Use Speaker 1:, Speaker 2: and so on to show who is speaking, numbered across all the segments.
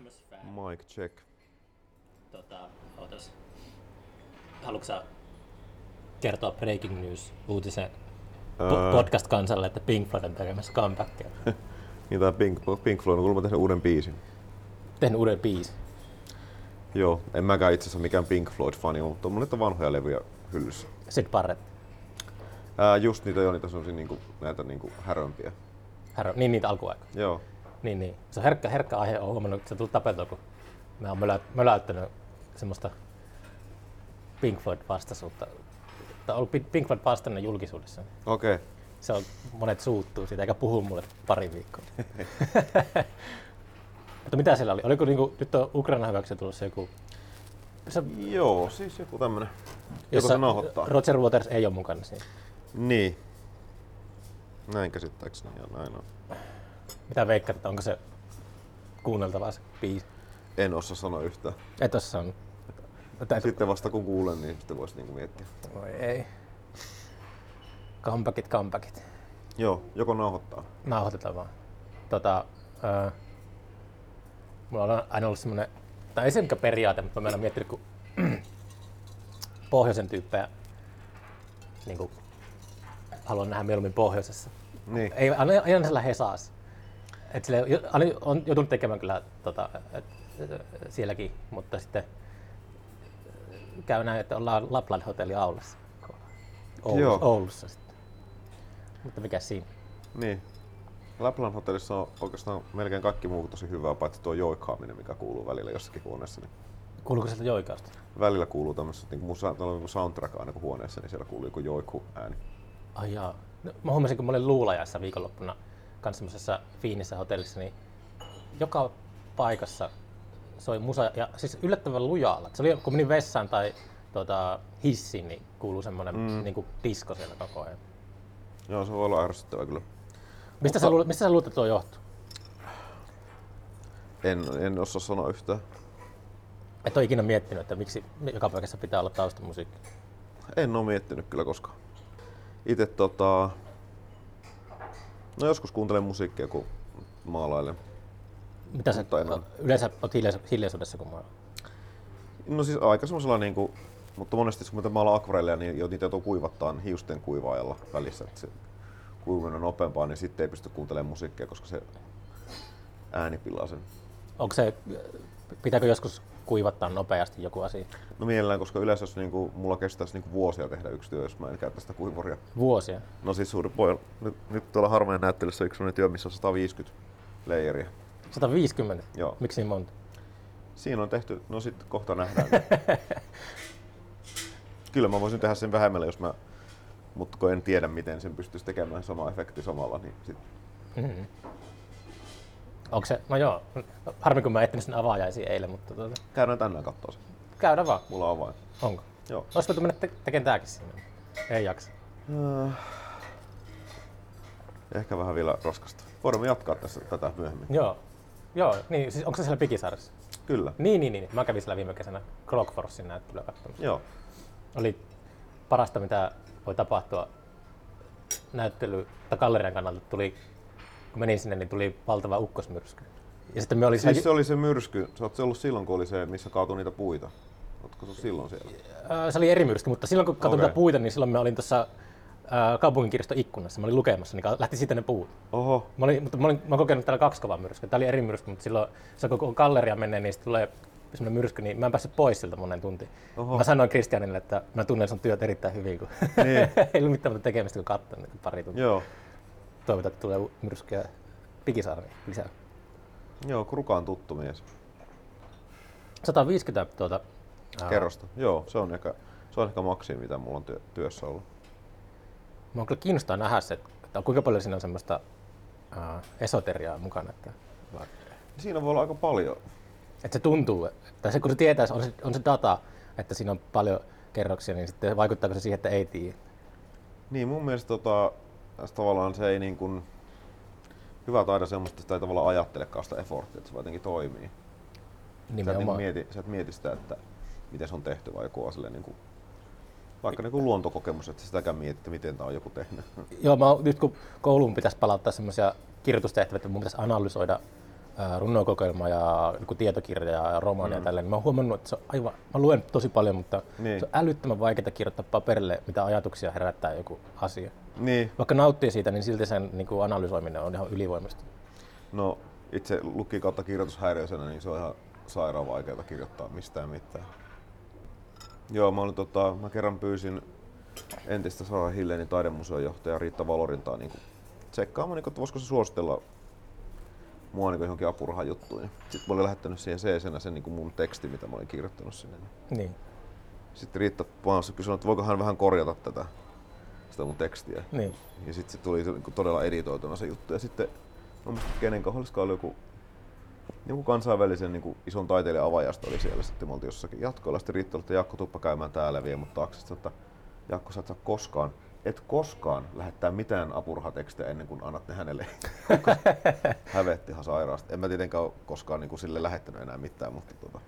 Speaker 1: Atmosphere.
Speaker 2: Mic check.
Speaker 1: Tota, ootas. Haluatko sä kertoa breaking news uutisen po-
Speaker 2: Ää.
Speaker 1: podcast-kansalle, että Pink Floyd on tekemässä comebackia?
Speaker 2: Niin tää Pink, Pink Floyd on kuulemma tehnyt uuden biisin.
Speaker 1: Tehnyt uuden biisin.
Speaker 2: Joo, en mäkään itse asiassa mikään Pink Floyd-fani mutta on niitä vanhoja levyjä hyllyssä.
Speaker 1: Sid Barrett.
Speaker 2: Ää, just niitä jo, niitä sellaisia niinku, näitä niinku härömpiä.
Speaker 1: Herra, niin niitä alkuaikoja.
Speaker 2: Joo.
Speaker 1: Niin, niin. Se on herkkä, herkkä aihe, olen huomannut, että se tuli tapeltua, kun mä oon mölä, möläyttänyt semmoista Pink Floyd-vastaisuutta. Tai ollut Pink Floyd vastainen julkisuudessa.
Speaker 2: Okei. Okay.
Speaker 1: Se on, monet suuttuu siitä, eikä puhu mulle pari viikkoa. Mutta mitä siellä oli? Oliko niinku, nyt on Ukraina hyväksi tulossa joku, se,
Speaker 2: Joo, siis joku tämmönen. Joku
Speaker 1: jossa
Speaker 2: se nauhoittaa.
Speaker 1: Roger Waters ei ole mukana siinä.
Speaker 2: Niin. Näin käsittääkseni ja näin on.
Speaker 1: Mitä veikkaat, että onko se kuunneltavaa se biisi?
Speaker 2: En osaa sanoa yhtään.
Speaker 1: Et sanonut. Täytyy...
Speaker 2: Sitten vasta kun kuulen, niin sitten voisi niinku miettiä.
Speaker 1: Voi ei. Comebackit, comebackit.
Speaker 2: Joo, joko nauhoittaa.
Speaker 1: Nauhoitetaan vaan. Tota, ää, mulla on aina ollut semmonen, tai ei se mikä periaate, mutta mä oon miettinyt, kun pohjoisen tyyppejä niin kuin, haluan nähdä mieluummin pohjoisessa.
Speaker 2: Niin.
Speaker 1: Ei aina, aina siellä Hesaassa. Et sille, on joutunut tekemään kyllä tota, et, sielläkin, mutta sitten käy näin, että ollaan Lapland Hotelli Aulassa. Oulussa,
Speaker 2: Joo.
Speaker 1: Oulussa sitten. Mutta mikä siinä?
Speaker 2: Niin. Lapland hotellissa on oikeastaan melkein kaikki muu tosi hyvää, paitsi tuo joikkaaminen, mikä kuuluu välillä jossakin huoneessa. Niin
Speaker 1: Kuuluuko sieltä joikausta?
Speaker 2: välillä kuuluu tämmöiset niin musa, niin soundtrack aina kun huoneessa, niin siellä kuuluu joku joiku ääni.
Speaker 1: Ai jaa. No, mä huomasin, kun mä olin luulajassa viikonloppuna kanssa semmoisessa fiinissä hotellissa, niin joka paikassa soi musa, ja siis yllättävän lujalla. Se oli, kun menin vessaan tai tuota, hissiin, niin kuuluu semmoinen mm. niin disko siellä koko ajan.
Speaker 2: Joo, se voi olla ärsyttävää kyllä.
Speaker 1: Mistä, sä, luulet, mistä sä luulet, että tuo johtuu?
Speaker 2: En, en osaa sanoa yhtään.
Speaker 1: Et ole ikinä miettinyt, että miksi joka paikassa pitää olla taustamusiikki.
Speaker 2: En ole miettinyt kyllä koskaan. Itse tota... No joskus kuuntelen musiikkia, kun maalailen.
Speaker 1: Mitä sä
Speaker 2: ole.
Speaker 1: yleensä oot hiljaisuudessa, kun mä
Speaker 2: No siis aika semmoisella niinku... Mutta monesti kun mä maalaan akvarelleja, niin jo niitä joutuu kuivattaa hiusten kuivaajalla välissä. Että se kuivuminen on nopeampaa, niin sitten ei pysty kuuntelemaan musiikkia, koska se ääni pilaa sen.
Speaker 1: Onko se, pitääkö joskus kuivattaa nopeasti joku asia?
Speaker 2: No mielellään, koska yleensä jos niinku, mulla kestäisi niinku vuosia tehdä yksi työ, jos mä en käytä sitä kuivuria.
Speaker 1: Vuosia.
Speaker 2: No siis suuri pojalla. Nyt, nyt tuolla harmeen näyttelyssä on yksi sellainen työ, missä on 150 leijeriä.
Speaker 1: 150?
Speaker 2: Joo.
Speaker 1: Miksi niin monta?
Speaker 2: Siinä on tehty, no sitten kohta nähdään. Kyllä mä voisin tehdä sen vähemmällä, jos mä, mutta kun en tiedä miten sen pystyisi tekemään sama efekti samalla, niin sit,
Speaker 1: Mm-hmm. Onko se, no joo, harmi kun mä etsinyt sen avaajaisiin eilen, mutta tuota,
Speaker 2: käydään tänään katsoa se.
Speaker 1: käydään vaan.
Speaker 2: Mulla on avain.
Speaker 1: Onko?
Speaker 2: Joo.
Speaker 1: Olisi voitu mennä te- tekemään tääkin sinne. Ei jaksa.
Speaker 2: Äh, Ehkä vähän vielä raskasta. Voidaan jatkaa tässä tätä myöhemmin.
Speaker 1: Joo. Joo, niin siis onko se siellä Pikisaaressa?
Speaker 2: Kyllä.
Speaker 1: Niin, niin, niin. Mä kävin siellä viime kesänä Crockforsin näyttelyä katsomassa.
Speaker 2: Joo.
Speaker 1: Oli parasta, mitä voi tapahtua näyttely tai gallerian kannalta. Tuli, kun menin sinne, niin tuli valtava ukkosmyrsky. Ja sitten me oli
Speaker 2: Siis se oli se myrsky. Sä oot se ollut silloin, kun oli se, missä kaatui niitä puita. Ootko sä silloin siellä?
Speaker 1: Ää, se oli eri myrsky, mutta silloin kun katsoin okay. puita, niin silloin mä olin tuossa kaupunginkirjaston ikkunassa. Mä olin lukemassa, niin lähti sitten ne puut.
Speaker 2: Oho.
Speaker 1: Mä, olin, mutta mä, olin, mä oon kokenut täällä kaksi kovaa myrskyä. Tää oli eri myrsky, mutta silloin se koko galleria menee, niin tulee semmoinen myrsky, niin mä en päässyt pois siltä monen tunti.
Speaker 2: Oho.
Speaker 1: Mä sanoin Kristianille, että mä tunnen sun työt erittäin hyvin, kun
Speaker 2: Niin.
Speaker 1: ei ollut mitään muuta tekemistä, kun katsoin niitä pari tuntia.
Speaker 2: Joo.
Speaker 1: Toivotaan, että tulee myrskyjä Pikisaareen lisää.
Speaker 2: Joo, Kruka on tuttu mies.
Speaker 1: 150 tuota,
Speaker 2: Kerrosta. Joo, se on ehkä, se on ehkä maksimi, mitä mulla on työ, työssä ollut.
Speaker 1: Mua kyllä kiinnostaa nähdä se, että kuinka paljon siinä on semmoista ää, esoteriaa mukana. Että,
Speaker 2: Siinä voi olla aika paljon.
Speaker 1: että se tuntuu, että se, kun se tietää, on se, on se data, että siinä on paljon kerroksia, niin sitten vaikuttaako se siihen, että ei tiedä?
Speaker 2: Niin, mun mielestä tota, tässä tavallaan se ei niin kuin, hyvä taida semmoista, että ei tavallaan ajattelekaan sitä efforttia, että se jotenkin toimii. Sä et, niin
Speaker 1: Nimenomaan.
Speaker 2: mieti, sä et mieti sitä, että miten se on tehty, vai joku on niin kuin, vaikka niin kuin luontokokemus, että sitäkään mieti, että miten tämä on joku tehnyt.
Speaker 1: Joo, mä, nyt kun kouluun pitäisi palauttaa semmoisia kirjoitustehtäviä, että mun pitäisi analysoida runokokoelma ja niin tietokirja ja romaania mm. ja tälleen, niin mä oon huomannut, että se on aivan, mä luen tosi paljon, mutta
Speaker 2: Niin.
Speaker 1: se on älyttömän vaikeaa kirjoittaa paperille, mitä ajatuksia herättää joku asia.
Speaker 2: Niin,
Speaker 1: Vaikka nauttii siitä, niin silti sen niin kuin analysoiminen on ihan ylivoimasta.
Speaker 2: no itse luki kautta kirjoitushäiriöisenä, niin se on ihan sairaan vaikeaa kirjoittaa mistään mitään. Joo, mä, olin, tota, mä kerran pyysin entistä Sara Hillenin taidemuseon johtaja Riitta Valorintaa niin tsekkaamaan, niin, että voisiko se suositella mua niin johonkin apurahan juttuun. Sitten mä olin lähettänyt siihen CSNä sen niin mun teksti, mitä mä olin kirjoittanut sinne.
Speaker 1: Niin,
Speaker 2: Sitten Riitta vaan kysyi, että voiko hän vähän korjata tätä sitä mun tekstiä.
Speaker 1: niin.
Speaker 2: Ja sitten se tuli niinku todella editoituna se juttu. Ja sitten, mä muistan, kenen kohdalla oli joku, joku kansainvälisen niin ison taiteilijan avaajasta oli siellä. Sitten me oltiin jossakin jatkoilla. Sitten Riitta että Jakko tuppa käymään täällä ja vie mut taakse. Että Jakko, sä et saa koskaan, et koskaan lähettää mitään apurahatekstejä ennen kuin annat ne hänelle. Hävetti ihan sairaasti. En mä tietenkään ole koskaan niin kuin sille lähettänyt enää mitään, mutta tota,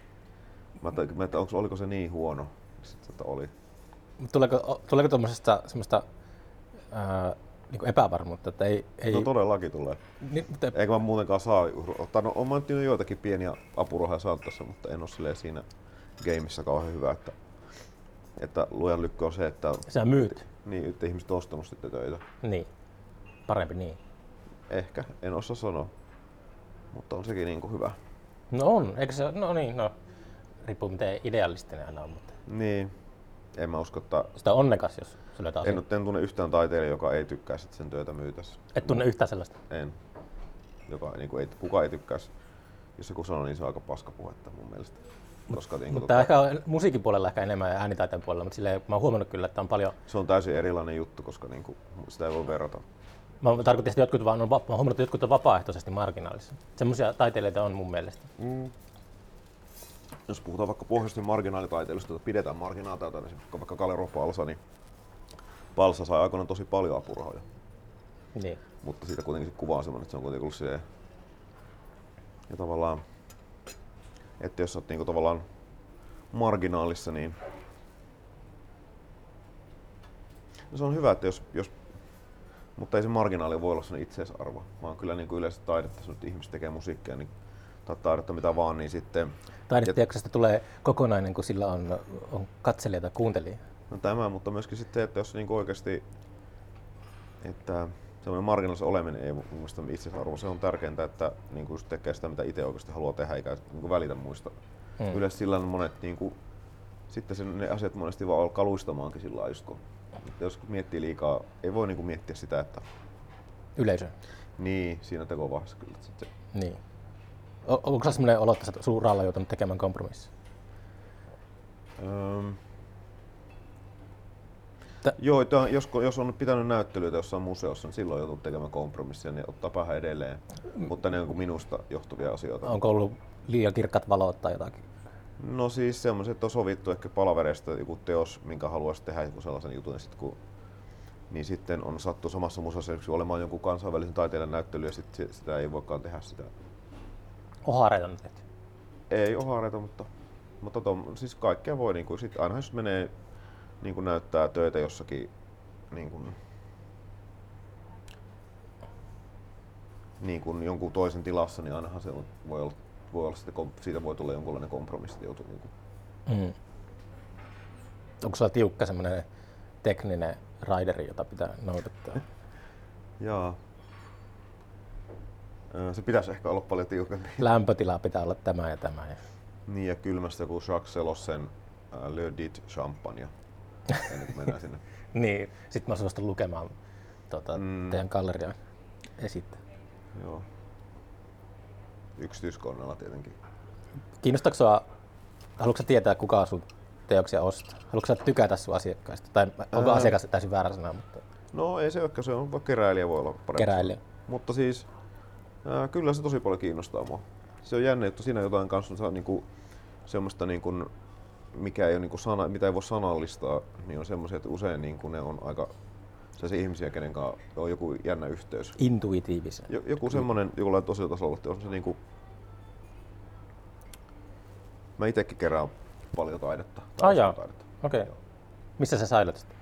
Speaker 2: mä ajattelin, että onko, oliko se niin huono. Sitten että oli.
Speaker 1: Tuleeko, tuleeko tuommoisesta semmoista ää, niin epävarmuutta, että ei... ei
Speaker 2: No todellakin tulee.
Speaker 1: niin, mutta,
Speaker 2: Eikä mä muutenkaan saa ottaa. No, on mä nyt joitakin pieniä apurahoja saanut tässä, mutta en ole siinä gameissa kauhean hyvä, että, että lujan lykkö on se, että,
Speaker 1: sä myyt.
Speaker 2: niin, että ihmiset on ostanut sitten töitä.
Speaker 1: Niin. Parempi niin.
Speaker 2: Ehkä, en osaa sanoa. Mutta on sekin niin kuin hyvä.
Speaker 1: No on, eikö se, no niin, no. Riippuu miten idealistinen aina on, mutta
Speaker 2: Niin, en mä usko, että
Speaker 1: sitä on onnekas, jos se löytää
Speaker 2: en,
Speaker 1: en,
Speaker 2: en tunne yhtään taiteilijaa, joka ei tykkäisi että sen työtä myytäisi.
Speaker 1: Et tunne yhtään sellaista.
Speaker 2: En. Joka, niin kuin ei, kuka ei tykkäisi. Jos joku sanoo, niin se on aika paskapuhetta mun mielestä. Koska niin
Speaker 1: Mutta ehkä on musiikin puolella ehkä enemmän ja äänitaiteen puolella, mutta silleen, mä oon huomannut kyllä, että on paljon,
Speaker 2: se on täysin erilainen juttu, koska niin kuin, sitä ei voi verrata.
Speaker 1: mä tarkoitin, että jotkut vaan on, mä huomannut, että jotkut on vapaaehtoisesti marginaalissa. Semmoisia taiteilijoita on mun mielestä.
Speaker 2: Mm. Jos puhutaan vaikka pohjoisten marginaalitaiteilijoista, jota pidetään marginaalitaita, niin vaikka Kalero Palsa, niin Palsa sai aikoinaan tosi paljon apurahoja.
Speaker 1: Niin.
Speaker 2: Mutta siitä kuitenkin se kuva on semmoinen, että se on kuitenkin ollut silleen, ja tavallaan, että jos oot niinku tavallaan marginaalissa, niin no se on hyvä, että jos, jos mutta ei se marginaali voi olla sellainen itseisarvo, vaan kyllä niin kuin yleensä taidetta, jos nyt ihmiset tekee musiikkia, niin, tai taidetta mitä vaan, niin sitten
Speaker 1: Taidetiedoksesta tulee kokonainen, kun sillä on, on katselija tai kuuntelija.
Speaker 2: No tämä, mutta myöskin sitten että jos niin oikeasti, että semmoinen marginaalissa oleminen ei mun mielestä itseisarvo. Se on tärkeintä, että niin kuin tekee sitä, mitä itse oikeasti haluaa tehdä, eikä niin kuin välitä muista.
Speaker 1: Mm.
Speaker 2: Mm. Yleensä sillä on monet, niin kuin, sitten sen, ne asiat monesti vaan alkaa luistamaankin sillä lailla, just kun, että jos miettii liikaa, ei voi niin kuin miettiä sitä, että
Speaker 1: Yleisö.
Speaker 2: niin, siinä tekovaiheessa kyllä. Sitten,
Speaker 1: Niin. Onko sulla sellainen olo, että sun uralla joutunut tekemään kompromissi?
Speaker 2: öm,
Speaker 1: Tä-
Speaker 2: Joo, että jos, jos on pitänyt näyttelyitä jossain museossa, niin silloin joutuu tekemään kompromissia, niin ottaa päähän edelleen. Mutta ne on kuin minusta johtuvia asioita.
Speaker 1: Onko ollut liian kirkkaat valot tai jotakin?
Speaker 2: No siis semmoiset, että on sovittu ehkä palavereista joku teos, minkä haluaisi tehdä joku sellaisen jutun, ja sit kun, niin sitten on sattu samassa museossa olemaan jonkun kansainvälisen taiteilijan näyttely, ja sit sitä ei voikaan tehdä sitä.
Speaker 1: Ohareita on tehty.
Speaker 2: Ei ole haareita, mutta, mutta tom, siis kaikkea voi, niin kuin, sit aina jos menee niin kuin näyttää töitä jossakin niin kuin, niin kuin jonkun toisen tilassa, niin ainahan se on, voi olla, voi olla sitten, siitä voi tulla jonkunlainen kompromissi, että joutuu niin kuin,
Speaker 1: Mm. Onko sulla tiukka semmoinen tekninen raideri, jota pitää noudattaa?
Speaker 2: Jaa. Se pitäisi ehkä olla paljon tiukempi.
Speaker 1: Lämpötila pitää olla tämä ja tämä. Ja...
Speaker 2: Niin ja kylmästä joku Jacques Selossen äh, Le Dit Champagne. Ennen kuin mennään sinne.
Speaker 1: Niin, sitten mä suostun lukemaan tuota,
Speaker 2: Mm.
Speaker 1: teidän gallerian esittää.
Speaker 2: Joo. Yksityiskohdalla tietenkin.
Speaker 1: Kiinnostaako sua, haluatko tietää kuka sun teoksia ostaa? Haluatko tykätä sun asiakkaista? Tai onko
Speaker 2: Ää.
Speaker 1: asiakas täysin väärä sana, mutta
Speaker 2: No ei se ole, se on vaikka keräilijä voi olla parempi.
Speaker 1: keräilijä.
Speaker 2: Mutta siis ää, kyllä se tosi paljon kiinnostaa mua. Se on jännä juttu siinä jotain kanssa, se on niinku semmoista niinku, mikä ei ole niinku sana, mitä ei voi sanallistaa, niin on semmoisia, että usein niinku ne on aika sellaisia ihmisiä, kenen kanssa on joku jännä yhteys.
Speaker 1: Intuitiivisen.
Speaker 2: Jo- Joku semmoinen jollain tosi tasolla, että on se niinku... Mä itekin kerään paljon taidetta.
Speaker 1: Ah,
Speaker 2: taidetta.
Speaker 1: Okei. Okay. Missä sä säilytät sitä?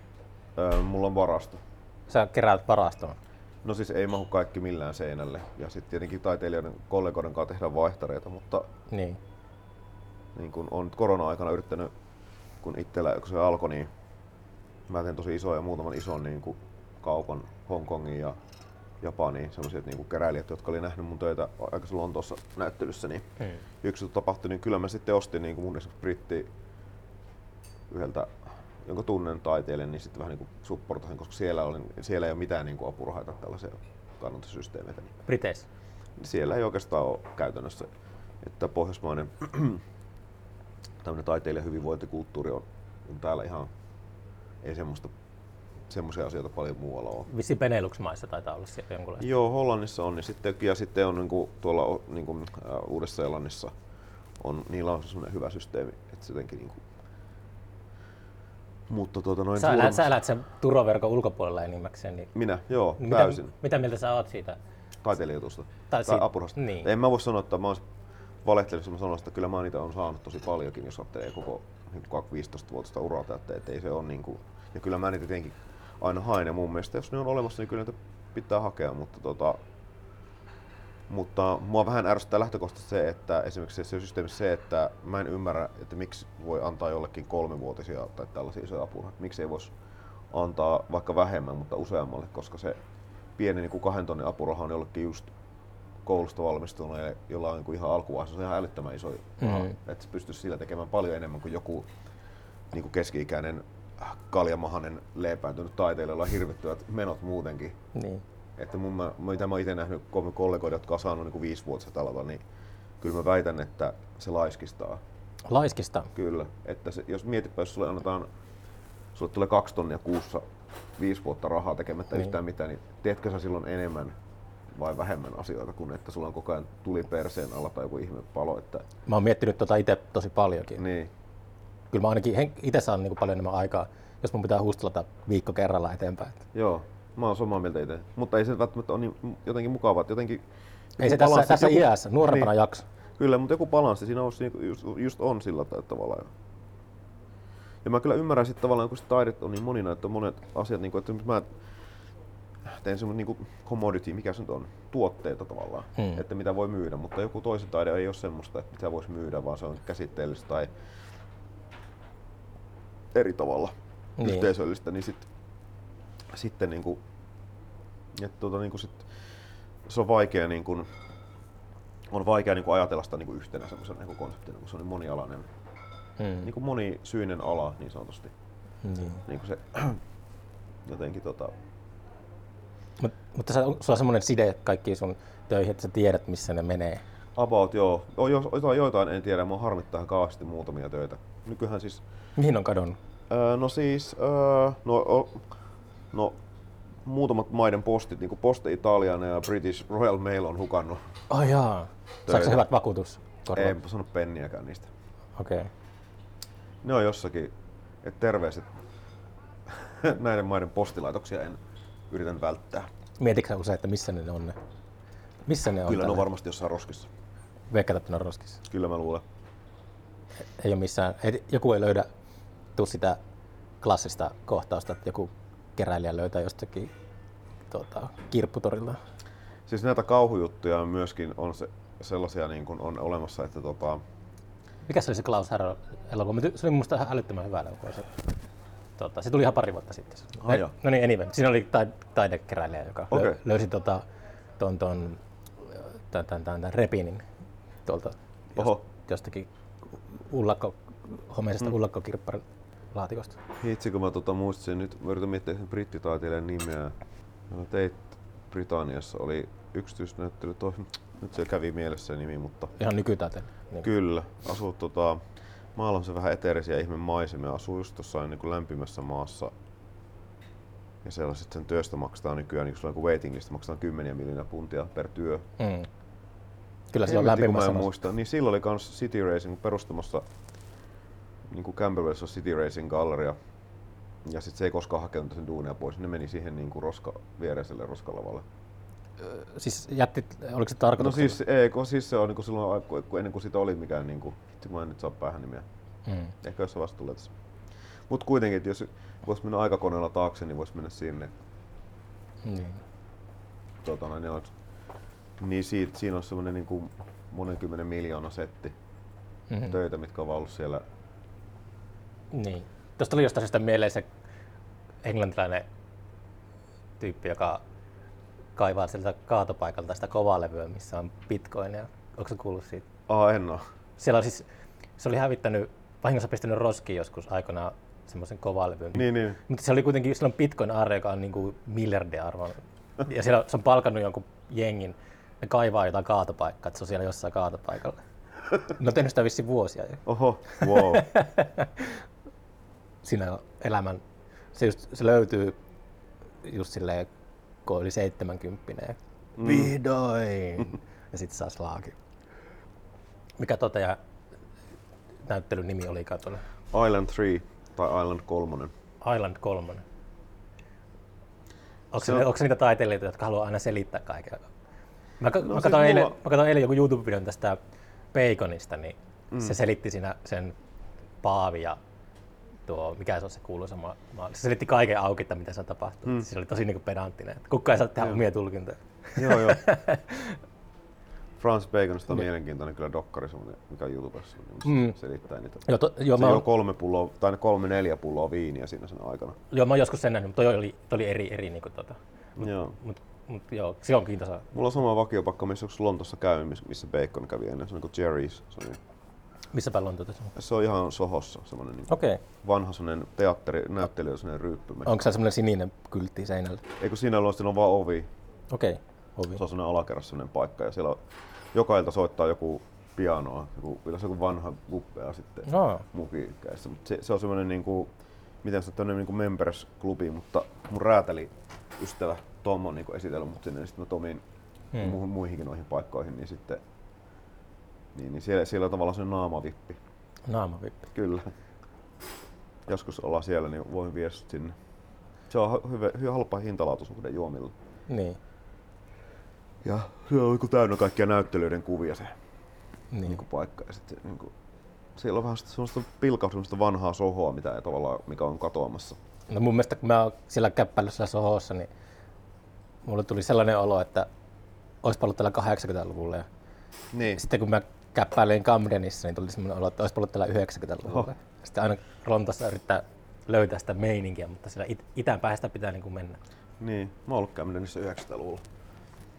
Speaker 2: Öö, mulla on varasto.
Speaker 1: Sä keräät varastoon.
Speaker 2: No siis ei mahu kaikki millään seinälle. Ja sitten tietenkin taiteilijoiden kollegoiden kanssa tehdään vaihtareita, mutta
Speaker 1: Niin.
Speaker 2: niin kun on nyt korona-aikana yrittänyt, kun itsellä kun se alkoi, niin mä tein tosi isoja, muutaman ison niin kuin kaupan Hongkongin ja Japaniin, sellaiset niin kuin keräilijät, jotka oli nähnyt mun töitä aikaisemmin Lontoossa näyttelyssä, niin
Speaker 1: Hmm.
Speaker 2: yksi tapahtui, niin kyllä mä sitten ostin niin kuin mun britti yhdeltä, jonka tunnen taiteilijan, niin sitten vähän niin supportasin, koska siellä, oli, siellä ei ole mitään niin kuin apurahaita tällaisia kannustussysteemeitä. Niin
Speaker 1: Briteissä.
Speaker 2: siellä ei oikeastaan ole käytännössä, että pohjoismainen tämmöinen taiteilijan hyvinvointikulttuuri on, on täällä ihan, ei semmoista, semmoisia asioita paljon muualla ole.
Speaker 1: Vissi Benelux-maissa taitaa olla siellä jonkunlaista.
Speaker 2: Joo, Hollannissa on, niin sitten, ja sitten on niin kuin, tuolla niin kuin, äh, Uudessa-Seelannissa, on, niillä on semmoinen hyvä systeemi, että se jotenkin niin kuin, mutta tuota, noin
Speaker 1: Sä elät, sä elät sen turvaverkon ulkopuolella enimmäkseen, niin
Speaker 2: Minä, joo,
Speaker 1: niin
Speaker 2: täysin.
Speaker 1: mitä, mitä mieltä sä oot siitä?
Speaker 2: taiteilijajutusta
Speaker 1: Tai
Speaker 2: tai,
Speaker 1: siitä-
Speaker 2: apurasta.
Speaker 1: niin.
Speaker 2: En mä voi sanoa, että mä oon valehtellut, jos mä sanon, että kyllä mä niitä on saanut tosi paljonkin, jos ajattelee koko niin 15-vuotista uraa täyttä, että ei se ole niin kuin, ja kyllä mä niitä tietenkin aina haen ja mun mielestä jos ne on olemassa, niin kyllä niitä pitää hakea, mutta tota, mutta mua vähän ärsyttää lähtökohtaisesti se, että esimerkiksi se systeemissä se, että mä en ymmärrä, että miksi voi antaa jollekin kolmivuotisia tai tällaisia isoja apurahoja. Miksi ei voisi antaa vaikka vähemmän, mutta useammalle, koska se pieni niin kuin kahden tonnin apuraha on jollekin just koulusta valmistuneelle, jolla on niin kuin ihan alkuvaiheessa se on ihan älyttömän iso raha,
Speaker 1: Mhm.
Speaker 2: että se pystyisi sillä tekemään paljon enemmän kuin joku niin kuin keski-ikäinen kaljamahanen leipääntynyt taiteilija, jolla on hirvittävät menot muutenkin.
Speaker 1: Niin.
Speaker 2: Että mun, mä, mitä mä oon itse nähnyt kolme kollegoita, jotka on saanut niin viisivuotiset alalla, niin kyllä mä väitän, että se laiskistaa.
Speaker 1: Laiskista.
Speaker 2: Kyllä. Että se, jos mietitpä, jos sulle annetaan, sulle tulee kaksi tonnia kuussa viisi vuotta rahaa tekemättä
Speaker 1: Niin.
Speaker 2: niin. yhtään mitään, niin teetkö sä silloin enemmän vai vähemmän asioita kuin että sulla on koko ajan tuli perseen alla tai joku ihme palo. Että,
Speaker 1: Mä oon miettinyt tota itse tosi paljonkin.
Speaker 2: niin.
Speaker 1: Kyllä mä ainakin itse saan niinku paljon enemmän aikaa, jos mun pitää hustlata viikko kerrallaan eteenpäin.
Speaker 2: Joo, mä oon samaa mieltä itse. Mutta ei se välttämättä ole niin, jotenkin mukavaa, jotenkin...
Speaker 1: Ei se tässä, tässä
Speaker 2: joku-
Speaker 1: iässä, nuorempana
Speaker 2: niin.
Speaker 1: jakso.
Speaker 2: Kyllä, mutta joku balanssi siinä on niinku just, just on sillä ta- tavalla. Ja mä kyllä ymmärrän sitten tavallaan, kun se taide on niin monina, että on monet asiat, niin kuin, että mä teen semmoinen niin commodity, mikä se nyt on, tuotteita tavallaan,
Speaker 1: Hmm.
Speaker 2: että mitä voi myydä, mutta joku toisen taide ei ole semmoista, että mitä voisi myydä, vaan se on käsitteellistä tai eri tavalla
Speaker 1: Niin.
Speaker 2: yhteisöllistä, niin sit, sitten niin kuin, että tuota, niin kuin sit, se on vaikea niin kuin, on vaikea niin kuin ajatella sitä niin kuin yhtenä semmoisena niin kuin konseptina, kun se on niin monialainen,
Speaker 1: Mm.
Speaker 2: niin kuin monisyinen ala niin sanotusti.
Speaker 1: Niin.
Speaker 2: Niin kuin se jotenkin tota,
Speaker 1: Mut, mutta sä, sulla on semmoinen side kaikkiin sun töihin, että sä tiedät, missä ne menee.
Speaker 2: about joo, O- jo- jotain, joitain en tiedä, mua harmittaa kauheasti muutamia töitä. Nykyään siis,
Speaker 1: Mihin on kadonnut?
Speaker 2: öö, no siis, öö, no, o, no muutamat maiden postit, niin kuin Poste Italiana ja British Royal Mail on hukannut.
Speaker 1: Oh jaa. Saatko hyvät vakuutuskorvat?
Speaker 2: Ei sano penniäkään niistä.
Speaker 1: Okei. Okay.
Speaker 2: Ne on jossakin, että terveiset näiden maiden postilaitoksia en yritän välttää.
Speaker 1: Mietitkö sä usein, että missä ne on ne? Missä ne on?
Speaker 2: Kyllä ne on varmasti jossain roskissa.
Speaker 1: Veikkaat, että ne on roskissa.
Speaker 2: Kyllä mä luulen.
Speaker 1: Ei ole missään, ei, joku ei löydä tuu sitä klassista kohtausta, että joku keräilijä löytää jostakin tuota, kirpputorilta.
Speaker 2: Siis näitä kauhujuttuja myöskin on se, sellaisia niin kuin on olemassa, että tota,
Speaker 1: Mikä se oli se Klaus Härö elokuva? Se oli ihan älyttömän hyvä elokuva. Se, tuota, se tuli ihan pari vuotta sitten.
Speaker 2: Ai joo.
Speaker 1: no niin, anyway. Siinä oli taid- taidekeräilijä, joka lö-
Speaker 2: Okei.
Speaker 1: löysi tota, ton, ton, tämän, tämän, tämän repinin tuolta
Speaker 2: Oho.
Speaker 1: jostakin ullakko, homeisesta mm. ullakkokirpparin laatikosta.
Speaker 2: hitsi kun mä tota muistin, nyt mä yritän miettiä sen brittitaiteilijan nimeä. No, teit Britanniassa oli yksityisnäyttely, toi, nyt se kävi mielessä se nimi, mutta
Speaker 1: Ihan nykytaiten. Niin.
Speaker 2: Kyllä, asuu tota, maalla on se vähän eteerisiä ihme maisemia, asuu just jossain niin kuin lämpimässä maassa. Ja siellä sen työstä maksetaan nykyään, niin kun sulla on waiting list, maksetaan kymmeniä miljoonaa puntia per työ.
Speaker 1: Mm. Kyllä se on lämpimässä maassa.
Speaker 2: muista. Niin silloin oli kans City Racing perustamassa niin kuin Camberwellissa on City Racing galleria. Ja sitten se ei koskaan hakenut sen duunia pois. Ne meni siihen niin kuin roska, viereiselle roskalavalle.
Speaker 1: Siis jättit, oliko se
Speaker 2: No
Speaker 1: tarkoituksella?
Speaker 2: siis, ei, kun, siis se on niin kuin silloin, kun- ennen kuin siitä oli mikään, niin kuin, mä en nyt saa päähän nimeä.
Speaker 1: Mm.
Speaker 2: Ehkä jossain vasta tulee tässä. Mutta kuitenkin, että jos voisi mennä aikakoneella taakse, niin voisi mennä sinne.
Speaker 1: Niin.
Speaker 2: tota, noin, niin, oliko- niin siitä, siinä on semmoinen niin kuin monen kymmenen miljoona setti
Speaker 1: Mm-hmm.
Speaker 2: töitä, mitkä on ollut siellä.
Speaker 1: Niin. Tuosta tuli jostain syystä mieleen se englantilainen tyyppi, joka kaivaa sieltä kaatopaikalta sitä kovaa levyä, missä on bitcoinia. Onko se kuullut siitä?
Speaker 2: Aa, en oo.
Speaker 1: Siellä on siis, se oli hävittänyt, vahingossa pistänyt roskiin joskus aikanaan semmoisen kovalevyn.
Speaker 2: Niin, niin.
Speaker 1: Mutta se oli kuitenkin, sillä on bitcoin-arvo, joka on niin kuin miljardia arvoinen. Ja siellä se on palkannut jonkun jengin, ne kaivaa jotain kaatopaikkaa, että se on siellä jossain kaatopaikalla. Ne on tehnyt sitä vissiin vuosia jo.
Speaker 2: Oho, wow.
Speaker 1: Siinä elämän, se, just, se löytyy just silleen, kun oli 70 mm. Vihdoin! ja sitten saa slaakin. Mikä toteaa näyttelyn nimi oli tuolla?
Speaker 2: Island 3 tai Island 3.
Speaker 1: Island 3. Onko,
Speaker 2: Se
Speaker 1: se
Speaker 2: on-
Speaker 1: onko niitä taiteilijoita, jotka haluaa aina selittää kaiken? Mä, no, mä,
Speaker 2: siis
Speaker 1: katsoin eilen,
Speaker 2: mulla-
Speaker 1: mä katsoin eilen joku YouTube-videon tästä Baconista, niin mm. se selitti siinä sen Paavi ja tuo, mikä se on se kuuluisa maa. maa- Se selitti kaiken auki, että mitä se on tapahtunut. Mm. Se oli tosi niin pedanttinen. Kukaan ei saa tehdä omia tulkintoja.
Speaker 2: joo, joo. Francis Baconista on mielenkiintoinen kyllä dokkari, mikä on YouTubessa, niin
Speaker 1: Mm.
Speaker 2: selittää niitä.
Speaker 1: Joo, to, joo,
Speaker 2: Se
Speaker 1: mä,
Speaker 2: kolme pulloa, tai kolme neljä pulloa viiniä siinä sen aikana.
Speaker 1: joo, mä oon joskus sen nähnyt, mutta toi oli, toi oli eri, eri niin kuin, tota.
Speaker 2: Joo.
Speaker 1: Mut, mut, joo, se on kiintoisa.
Speaker 2: Mulla on sama vakiopaikka, missä Lontossa käynyt, missä- Bacon kävi ennen, se on niin kuin Jerry's. Se on,
Speaker 1: Missä päin Lontoota se on?
Speaker 2: se on ihan Sohossa, semmoinen niin.
Speaker 1: Okay.
Speaker 2: vanha semmoinen teatteri, näyttelijä, semmoinen ryyppymä.
Speaker 1: Onko se semmoinen sininen kyltti seinällä?
Speaker 2: Eikö siinä ole, siinä on vaan ovi,
Speaker 1: Okei. Okay. Ovi.
Speaker 2: se on semmoinen alakerras semmoinen paikka ja siellä on, joka ilta soittaa joku pianoa, joku, se joku vanha guppea sitten
Speaker 1: No.
Speaker 2: mukiikkäistä. Mutta se, se, on semmoinen niinku, miten se on tämmöinen niinku members-klubi, mutta mun räätäli ystävä Tom on niinku esitellyt mut sinne, niin sitten mä tomin
Speaker 1: Hmm.
Speaker 2: hmm. muihinkin noihin paikkoihin, niin sitten niin, niin siellä, siellä on tavallaan se naamavippi.
Speaker 1: Naamavippi.
Speaker 2: Kyllä. Joskus ollaan siellä, niin voin viedä sut sinne. Se on hy- hyvä, hyvä halpa hintalaatuisuhde juomilla.
Speaker 1: Niin.
Speaker 2: Ja se on niinku täynnä kaikkia näyttelyiden kuvia se
Speaker 1: niin.
Speaker 2: niinku paikka. Ja sitten niinku, siellä on vähän pilkaus, semmoista vanhaa sohoa, mitä ei tavallaan, mikä on katoamassa.
Speaker 1: No mun mielestä kun mä oon siellä käppäilyssä sohossa, niin mulle tuli sellainen olo, että olisi ollut täällä 80-luvulla. Ja
Speaker 2: Niin.
Speaker 1: sitten kun mä käppäilin Camdenissa, niin tuli sellainen olo, että olisi ollut täällä 90-luvulla.
Speaker 2: Oho.
Speaker 1: Sitten aina Lontoossa yrittää löytää sitä meininkiä, mutta siellä it- itään päästä pitää niin kuin mennä.
Speaker 2: Niin. Mä oon ollut Camdenissa 90-luvulla.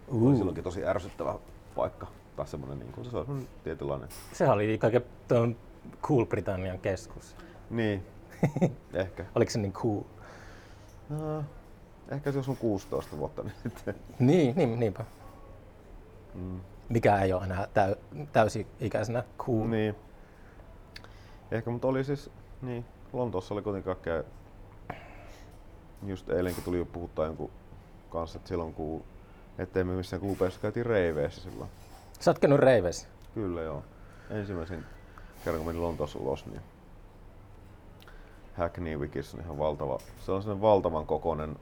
Speaker 2: Uh. Oli silloinkin tosi ärsyttävä paikka. Tai semmonen niinku, se on tietynlainen.
Speaker 1: Sehän oli kaiken tuon Cool Britannian keskus.
Speaker 2: Niin. Ehkä.
Speaker 1: Oliko se niin cool?
Speaker 2: Uh, ehkä se jos on 16 vuotta, niin sitten.
Speaker 1: Niin, niin niinpä.
Speaker 2: Mm.
Speaker 1: Mikä ei ole enää täy, täysi-ikäisenä cool.
Speaker 2: Niin. Ehkä, mutta oli siis, niin, Lontoossa oli kuitenkin kaikkea, just eilenkin tuli jo puhuttaa jonkun kanssa, että silloin kun, ettei me missään klubeissa käytiin reiveissä silloin.
Speaker 1: Sä oot käynyt reiveissä.
Speaker 2: Kyllä joo. Ensimmäisen kerran kun menin Lontoossa ulos, niin Hackney Wikis on ihan valtava, se on sellainen valtavan kokoinen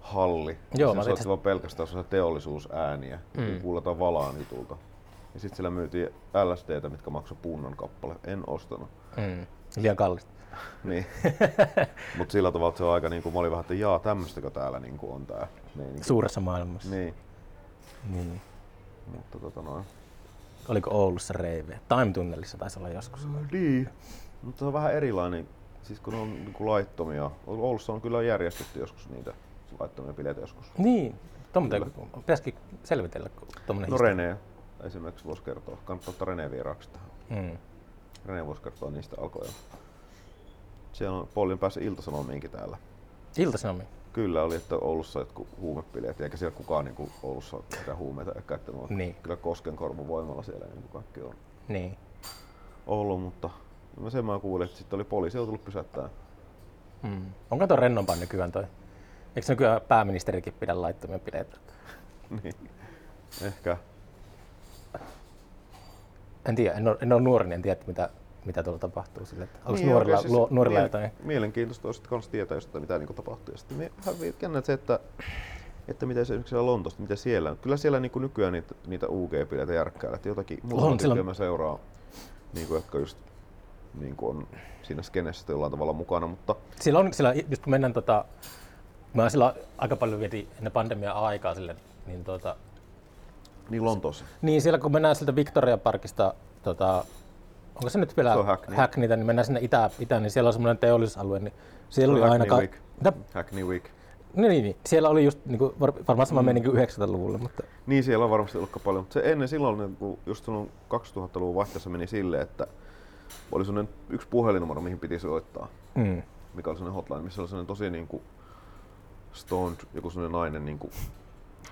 Speaker 2: halli.
Speaker 1: Joo,
Speaker 2: se
Speaker 1: mä
Speaker 2: soitti vaan pelkästään teollisuusääniä,
Speaker 1: Mm.
Speaker 2: mm. kuuletaan valaan jutulta. Ja sitten siellä myytiin LSDtä, mitkä maksoi punnan kappale. En ostanut.
Speaker 1: Mm. Liian kallista.
Speaker 2: Niin. Mutta sillä tavalla se on aika niinku, mä olin vähän, että jaa, tämmöistäkö täällä niinku on tää meininki.
Speaker 1: Suuressa maailmassa.
Speaker 2: Niin,
Speaker 1: Niin.
Speaker 2: mutta tota noin.
Speaker 1: Oliko Oulussa reiveä? Time-tunnelissa taisi olla joskus.
Speaker 2: Niin. Mutta se on vähän erilainen, siis kun on niinku laittomia. Oulussa on kyllä järjestetty joskus niitä laittomia bileitä joskus.
Speaker 1: Niin. Tuommoinen pitäisikin selvitellä, tuommoinen
Speaker 2: No Rene esimerkiksi voisi kertoa. Kannattaa ottaa Rene vieraaksi tähän.
Speaker 1: Mm.
Speaker 2: Rene voisi kertoa niistä alkoja. Siellä on Pollin päässä iltasanomiinkin täällä.
Speaker 1: Ilta-Sanomi.
Speaker 2: Kyllä oli, että Oulussa jotkut huumepileet, eikä siellä kukaan niin kuin Oulussa mitään huumeita ei käyttänyt.
Speaker 1: Niin.
Speaker 2: Kyllä Koskenkorvan voimalla siellä niin kuin kaikki on
Speaker 1: Niin.
Speaker 2: ollut, mutta sen mä kuulin, että sitten oli poliisi joutunut pysäyttää.
Speaker 1: Mm. Onko tuo rennompaa nykyään toi? Eikö se nykyään pääministerikin pidä laittomia bileitä?
Speaker 2: niin. Ehkä.
Speaker 1: En tiedä, en ole, en ole nuori, niin en tiedä, mitä, mitä tuolla tapahtuu. Sille, että onko
Speaker 2: Niin,
Speaker 1: nuorilla,
Speaker 2: oikein,
Speaker 1: luo, nuorilla
Speaker 2: miele-
Speaker 1: jotain?
Speaker 2: Mielenkiintoista olisi kans tietää jostain, mitä niin tapahtuu. Ja sitten jännä se, että, että miten se esimerkiksi siellä Lontoossa, mitä siellä on. Kyllä siellä niin nykyään niitä, niitä UG-pileitä järkkää, että jotakin
Speaker 1: silloin-
Speaker 2: mä seuraan, niin kuin, jotka just niin kuin on siinä skenessä jollain tavalla mukana, mutta
Speaker 1: Siellä on, siellä, just kun mennään tota, Mä silloin aika paljon vietin ennen pandemiaa aikaa sille, niin tuota,
Speaker 2: Niin Lontoossa.
Speaker 1: niin siellä kun mennään sieltä Victoria Parkista, tota, onko se nyt vielä
Speaker 2: Se Hackney.
Speaker 1: Hackneytä, niin mennään sinne itä, itään, niin siellä on semmoinen teollisuusalue, niin siellä
Speaker 2: Se
Speaker 1: oli aina...
Speaker 2: Hackney
Speaker 1: Ka-
Speaker 2: Week.
Speaker 1: Mitä?
Speaker 2: Hackney Week.
Speaker 1: Niin, niin, niin, siellä oli just niinku, var- varmaan sama mm. meininki 90-luvulla, mutta
Speaker 2: Niin siellä on varmasti ollut paljon, mutta se ennen silloin, niin kun just silloin 2000-luvun vaihteessa meni silleen, että oli sellainen yksi puhelinnumero, mihin piti soittaa,
Speaker 1: mm.
Speaker 2: mikä oli sellainen hotline, missä oli sellainen tosi niin kuin stoned, joku sellainen nainen niin kuin,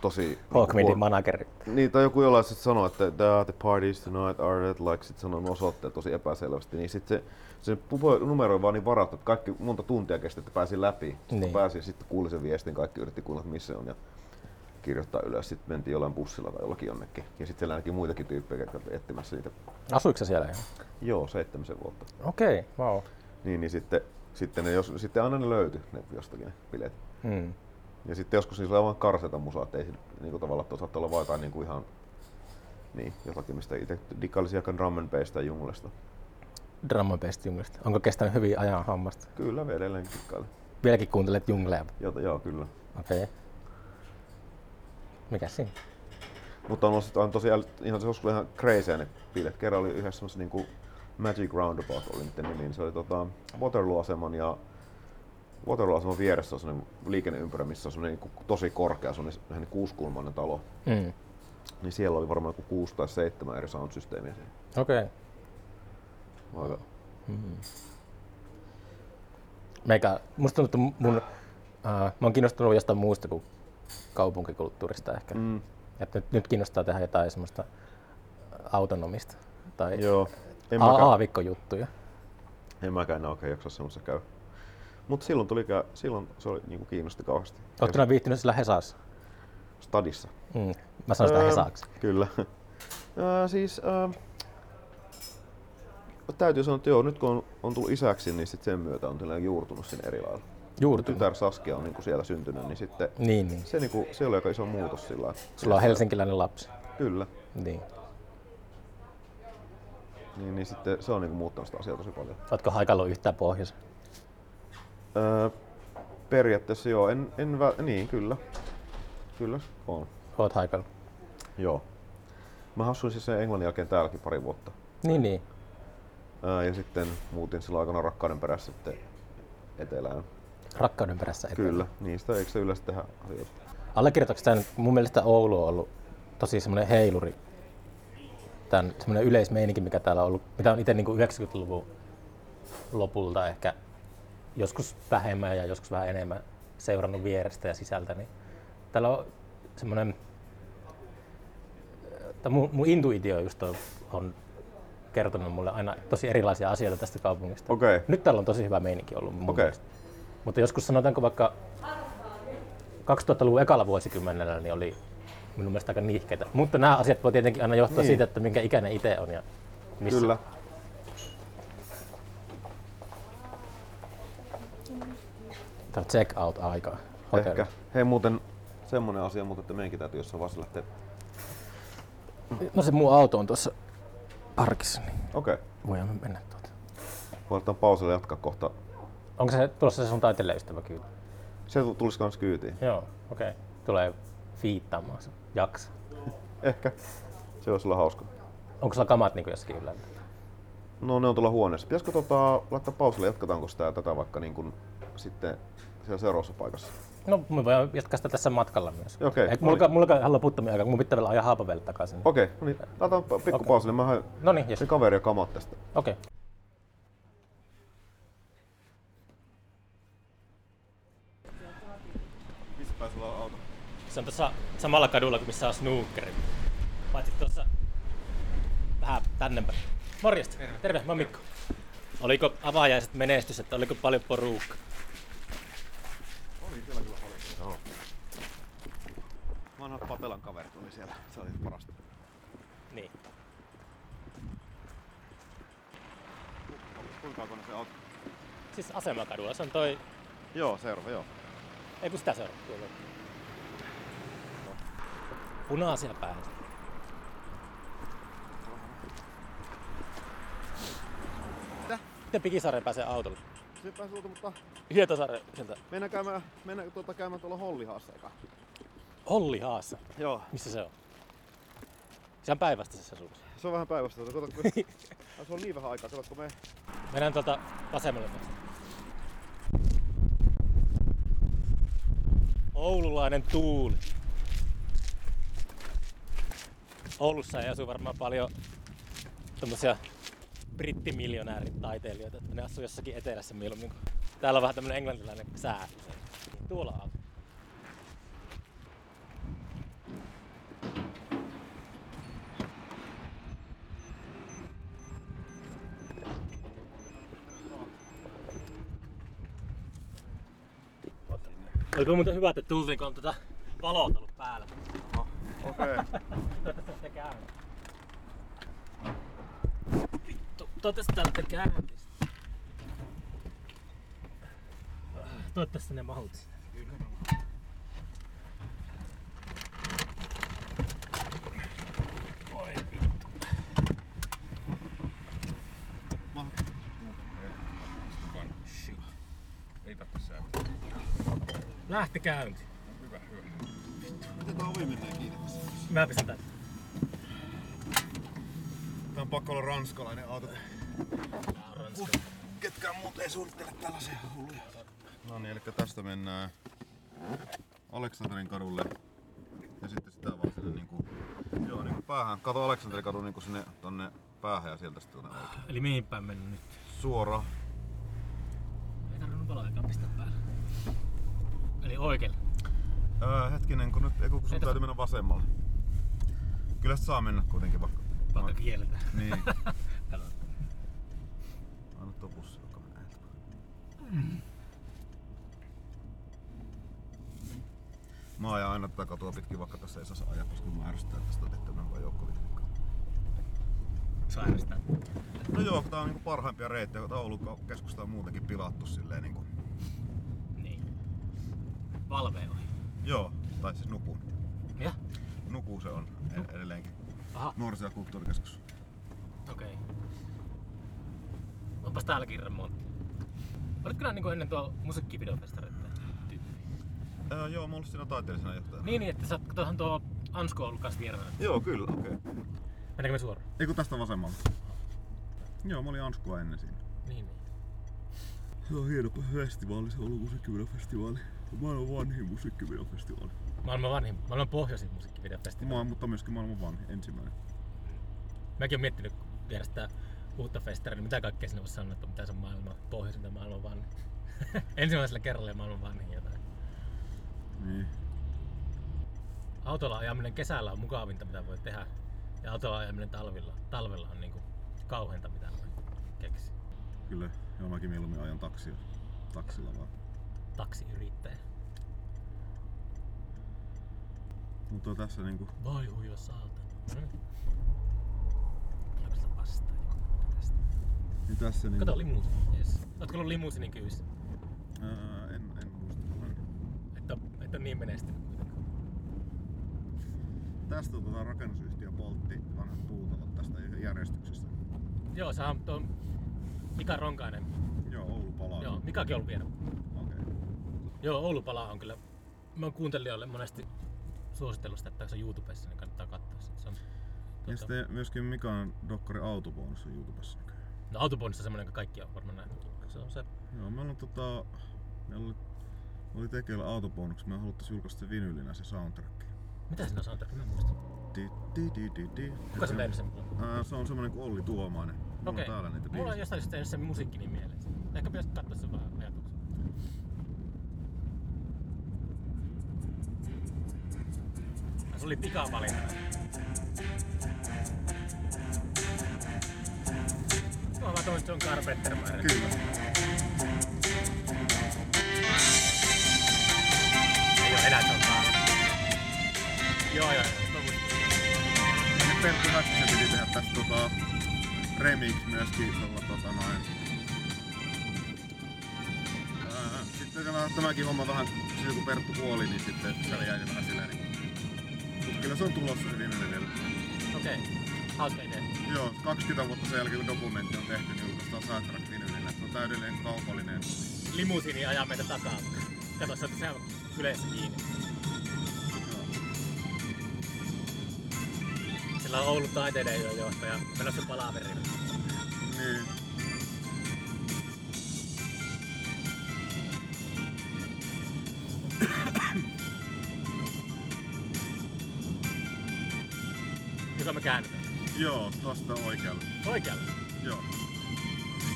Speaker 2: tosi...
Speaker 1: Hawkmidin
Speaker 2: niin,
Speaker 1: manageri.
Speaker 2: niin, tai joku jollain sitten sanoi, että the, the parties tonight are at, like, sit sanoi osoitteet tosi epäselvästi, niin sitten se, se numero oli vaan niin varattu, että kaikki monta tuntia kesti, että pääsi läpi. Sitten
Speaker 1: Niin.
Speaker 2: niin. pääsi, sitten kuuli sen viestin, kaikki yritti kuulla, että missä on ja kirjoittaa ylös. Sitten mentiin jollain bussilla tai jollakin jonnekin. Ja sitten siellä näki muitakin tyyppejä, jotka etsimässä niitä.
Speaker 1: Asuiko se siellä ihan?
Speaker 2: Joo, seitsemisen vuotta.
Speaker 1: Okei, okay, wow.
Speaker 2: Niin, niin sitten, sitten, ne, jos, sitten aina ne löytyi ne jostakin ne bileet.
Speaker 1: Mm.
Speaker 2: Ja sitten joskus niissä oli vaan karseta musaa, että ei se niin kuin tavallaan, että olla vaan jotain niin kuin ihan niin, jotakin, mistä itse dikkailisi aika drum and bass tai junglesta.
Speaker 1: Drum and bass junglista. Onko kestänyt hyvin ajan hammasta?
Speaker 2: Kyllä, vielä edelleenkin dikkailin.
Speaker 1: Vieläkin kuuntelet jungleja?
Speaker 2: Jota, joo, kyllä.
Speaker 1: Okei. Okay. Mikä siinä?
Speaker 2: Mutta on, ollut, on tosiaan ihan, se joskus oli ihan crazy ne bileet. Kerran oli yhdessä semmoisessa niin Magic Roundabout oli niiden nimi, niin se oli tota, Waterloo-aseman ja Waterloo-aseman vieressä on semmoinen liikenneympyrä, missä on semmoinen niin tosi korkea, niin kuusikulmainen talo.
Speaker 1: Mm.
Speaker 2: Niin siellä oli varmaan joku kuusi tai seitsemän eri sound-systeemiä siinä.
Speaker 1: Okei. Okay.
Speaker 2: Aika.
Speaker 1: Meikä, musta tuntuu, että mun, äh, mä oon kiinnostunut jostain muusta kuin kaupunkikulttuurista ehkä. Mm.
Speaker 2: Mm,
Speaker 1: Että nyt, nyt kiinnostaa tehdä jotain semmoista autonomista tai
Speaker 2: joo. En
Speaker 1: aavikkojuttuja.
Speaker 2: en mäkään oikein jaksa semmoisessa käy. Mutta silloin, tuli, silloin se oli, niin kuin kiinnosti kauheasti.
Speaker 1: Oletko viihtynyt sillä Hesassa?
Speaker 2: Stadissa.
Speaker 1: Mm. Mä sanon sitä
Speaker 2: Öö. Kyllä. Öö, siis öö, täytyy sanoa, että joo, nyt kun on, on tullut isäksi, niin sit sen myötä on juurtunut sinne eri lailla.
Speaker 1: Juurtunut.
Speaker 2: Tytär Saskia on niinku siellä syntynyt, niin sitten
Speaker 1: Niin, niin.
Speaker 2: se, niinku, se oli aika iso muutos sillä.
Speaker 1: Sulla on helsinkiläinen lapsi.
Speaker 2: Kyllä.
Speaker 1: Niin.
Speaker 2: Niin, niin sitten se on niinku muuttanut sitä asiaa tosi paljon.
Speaker 1: Ootko haikailut yhtään pohjois?
Speaker 2: Öö, periaatteessa joo, en, en vä- niin kyllä. Kyllä, on.
Speaker 1: Oot haikailut.
Speaker 2: Joo. Mä asuin siis sen englannin jälkeen täälläkin pari vuotta.
Speaker 1: Niin, niin.
Speaker 2: Ää, ja sitten muutin silloin aikana rakkauden perässä sitten etelään.
Speaker 1: Rakkauden perässä eteen.
Speaker 2: Kyllä, niistä eikö se yleensä tehdä asioita?
Speaker 1: Allekirjoitatko tämän, mun mielestä Oulu on ollut tosi semmoinen heiluri. Tämän semmoinen yleismeininki, mikä täällä on ollut, mitä on itse niin 90-luvun lopulta ehkä joskus vähemmän ja joskus vähän enemmän seurannut vierestä ja sisältä, niin täällä on semmoinen, tai mun, mun intuitio just on, on kertonut mulle aina tosi erilaisia asioita tästä kaupungista.
Speaker 2: Okay.
Speaker 1: Nyt täällä on tosi hyvä meininki ollut mun
Speaker 2: Okei.
Speaker 1: mielestä. Mutta joskus sanotaanko vaikka 2000-luvun ekalla vuosikymmenellä niin oli minun mielestä aika nihkeitä. Mutta nämä asiat voi tietenkin aina johtua
Speaker 2: Niin.
Speaker 1: siitä, että minkä ikäinen itse on ja missä.
Speaker 2: Kyllä.
Speaker 1: Tämä check out aika.
Speaker 2: Ehkä. Hei muuten semmonen asia, mutta että meidänkin täytyy jossain vaiheessa lähteä.
Speaker 1: No se mun auto on tuossa parkissa, niin
Speaker 2: Okei. Okay.
Speaker 1: voidaan mennä tuota.
Speaker 2: Voi ottaa pausille ja jatkaa kohta.
Speaker 1: Onko se tulossa se sun taiteilijaystävä kyllä?
Speaker 2: Se tu- tulisi kans kyytiin.
Speaker 1: Joo, okei. Okay. Tulee fiittaamaan se jaksa.
Speaker 2: Ehkä. Se olisi olla hauska.
Speaker 1: Onko sulla kamat niin jossakin ylhäällä?
Speaker 2: No ne on tuolla huoneessa. Pitäisikö tota, laittaa pausille, jatketaanko sitä tätä vaikka niin kuin sitten siellä seuraavassa paikassa?
Speaker 1: No, me voidaan jatkaa sitä tässä matkalla myös.
Speaker 2: Okei,
Speaker 1: Ei,
Speaker 2: no
Speaker 1: mulla,
Speaker 2: niin.
Speaker 1: mulla ihan loputtomia aikaa, kun mun pitää vielä ajaa Haapavelle takaisin.
Speaker 2: Okei, okay, no niin. Laitetaan pikku
Speaker 1: Okei.
Speaker 2: pausille. Mä haen
Speaker 1: No niin,
Speaker 2: se kaveri ja kamat tästä.
Speaker 1: Okei. Okay.
Speaker 2: Missä päin sulla on auto?
Speaker 1: Se on tuossa samalla kadulla kuin missä on snookeri. Paitsi tuossa vähän tännempänä. Morjesta. Terve. Terve, mä oon Mikko. Oliko avaajaiset menestys, että oliko paljon porukka?
Speaker 2: Oli siellä kyllä paljon. Joo. Vanhat Patelan kaverit oli siellä. Se oli parasta.
Speaker 1: Niin.
Speaker 2: Kuinka kauan se auto?
Speaker 1: Siis asemakadulla, se on toi,
Speaker 2: Joo, seuraava, joo.
Speaker 1: ei kun sitä seuraa tuolla. Punaisia päähän.
Speaker 2: Mitä?
Speaker 1: Miten Pikisaareen pääsee autolla?
Speaker 2: Se tuolta, mutta
Speaker 1: Hietasaari sieltä.
Speaker 2: mennään käymään, mennään tuota käymään tuolla Hollihaassa eka.
Speaker 1: Olli Haassa.
Speaker 2: Joo.
Speaker 1: Missä se on? Se on päivästä se asumus.
Speaker 2: Se on vähän päivästä. Kato, kun... Se on niin vähän aikaa. Katsotko me...
Speaker 1: Mennään tuolta vasemmalle tästä. Oululainen tuuli. Oulussa ei asu varmaan paljon tämmöisiä brittimiljonääritaiteilijoita, että ne asuu jossakin etelässä mieluummin. Täällä on vähän tämmönen englantilainen sää. Tuolla on. Oliko muuten hyvä, että tultiin, kun on tätä valot ollut päällä.
Speaker 2: Okei. Okay.
Speaker 1: Toivottavasti se käy. Vittu, toivottavasti täältä käynnissä. Toivottavasti ne mahut sinne. Oi vittu.
Speaker 3: Ei tarvitse sää.
Speaker 1: Lähti käynti.
Speaker 3: Hyvä, hyvä.
Speaker 2: Miten tää ovi menee kiinni tässä?
Speaker 1: Mä pistän tän.
Speaker 2: Tää on pakko olla ranskalainen auto.
Speaker 1: Tää on ranska.
Speaker 2: Ketkään muut ei suunnittele tällaisia hulluja. No niin, eli tästä mennään Aleksanterin kadulle. Ja sitten sitä vaan sinne niinku, joo, niinku päähän. Kato Aleksanterin kadun niinku sinne tonne päähän ja sieltä sitten tonne oikein.
Speaker 1: Eli mihin päin mennä nyt?
Speaker 2: Suora.
Speaker 1: Ei tarvinnut valojakaan pistää päälle. Eli oikealle.
Speaker 2: Öö, hetkinen, kun nyt, kun sun
Speaker 1: Ei
Speaker 2: täytyy mennä vasemmalle. Kyllä sitä saa mennä kuitenkin vaikka.
Speaker 1: Vaikka kieltä.
Speaker 2: Niin. Anna tuo bussi, joka menee eteenpäin. Mä ajan aina tätä katua pitkin, vaikka tässä ei saa ajaa, koska mä ärsyttää tästä tehtävän vaan joukkoliikennettä.
Speaker 1: Sairastaa.
Speaker 2: No joo, kun tää on niinku parhaimpia reittejä, kun tää Oulun keskusta on muutenkin pilattu silleen niinku.
Speaker 1: Niin. Valve ohi.
Speaker 2: Joo, tai siis Nukun.
Speaker 1: Ja?
Speaker 2: Nuku se on e- edelleenkin.
Speaker 1: Aha,
Speaker 2: Nuoriso- ja kulttuurikeskus.
Speaker 1: okei. Okay. Onpas täälläkin remontti. Olitko nää niinku ennen tuo musiikkivideofestareita tyyppi?
Speaker 2: Öö, joo, mä olin siinä taiteellisena johtajana.
Speaker 1: Niin, niin, että sä oot, tuohan tuo Ansku ollut kanssa vieraana.
Speaker 2: Joo, kyllä, okei. Okay.
Speaker 1: Mennäänkö me suoraan?
Speaker 2: Ei kun tästä vasemmalla. Joo, mä olin Anskua ennen siinä.
Speaker 1: Niin, niin.
Speaker 2: Se on hieno festivaali, se on ollut musiikkivideofestivaali. Maailman vanhin musiikkivideofestivaali.
Speaker 1: Maailman vanhin, maailman pohjoisin musiikkivideofestivaali.
Speaker 2: Maa, mutta myöskin maailman vanhin, ensimmäinen.
Speaker 1: Mäkin oon miettinyt kun järjestää uutta festaria, niin mitä kaikkea sinne voisi sanoa, että mitä se on maailman pohjoisin tai maailman vanhin. Ensimmäisellä kerralla maailman vanhin jotain.
Speaker 2: Niin.
Speaker 1: Autolla ajaminen kesällä on mukavinta, mitä voi tehdä. Ja autolla ajaminen talvilla, talvella on niinku kauheinta, mitä voi keksiä.
Speaker 2: Kyllä, joo mäkin mieluummin ajan taksia. Taksilla vaan.
Speaker 1: Taksiyrittäjä.
Speaker 2: Mutta tässä niinku...
Speaker 1: Vai huija saatana. No niin. Joku tästä?
Speaker 2: Niin tässä niinku...
Speaker 1: Kato limuusini. Yes. Ootko ollut limuusinin kyyssä?
Speaker 2: Ää, en, en muista.
Speaker 1: Että, että niin menestynyt kuitenkaan.
Speaker 2: Tästä tota rakennusyhtiö poltti vanhat puutalot tästä järjestyksestä.
Speaker 1: Joo, sehän on tuo Mika Ronkainen.
Speaker 2: Joo, Oulu palaa.
Speaker 1: Joo, Mikakin on ollut vierellä.
Speaker 2: Okei. Okay.
Speaker 1: Joo, Oulu palaa on kyllä. Mä oon kuuntelijoille monesti suositellut sitä, että se on YouTubessa, niin kannattaa katsoa sitä. Se on,
Speaker 2: Ja
Speaker 1: tuota,
Speaker 2: sitten myöskin Mikan dokkari Autobonus on YouTubessa
Speaker 1: no, Autobonissa on semmonen, jonka kaikki on varmaan nähnyt. Se on se.
Speaker 2: Joo, meillä on tota... Meillä oli, oli tekeillä Autobonus, me haluttais julkaista se vinylinä se soundtrack.
Speaker 1: Mitä siinä on soundtrack? Mä en muista.
Speaker 2: Di, di, di, di, di.
Speaker 1: Kuka se tehnyt sen?
Speaker 2: Ää, se on semmonen kuin Olli Tuomainen. Mulla
Speaker 1: Okei.
Speaker 2: on täällä niitä
Speaker 1: Mulla on
Speaker 2: biisejä.
Speaker 1: jostain syystä tehnyt sen musiikki niin mieleen. Ehkä pitäisi katsoa sen vähän ajatuksen. Se oli pikavalinta. On vaan tommoset John Carpenter määrä.
Speaker 2: Kyllä.
Speaker 1: Ei oo enää John Carpenter. Joo joo, joo.
Speaker 2: Nyt Perttu Häkkinen piti tehdä tästä tota, remix myöskin tuolla tota noin. Ää, Sitten tämä, tämäkin homma vähän, silloin kun Perttu kuoli, niin sitten se jäi vähän silleen niin. Kyllä se on tulossa se viimeinen.
Speaker 1: Okei. hauska idea.
Speaker 2: Joo, 20 vuotta sen jälkeen kun dokumentti on tehty, niin julkaistaan soundtrack vinylillä. Se on täydellinen kaupallinen.
Speaker 1: Limusiini ajaa meitä takaa. Kato, se on yleensä kiinni. Sillä on Oulun taiteiden johtaja menossa palaverille.
Speaker 2: Niin. Joo, tosta oikealle.
Speaker 1: Oikealle.
Speaker 2: Joo,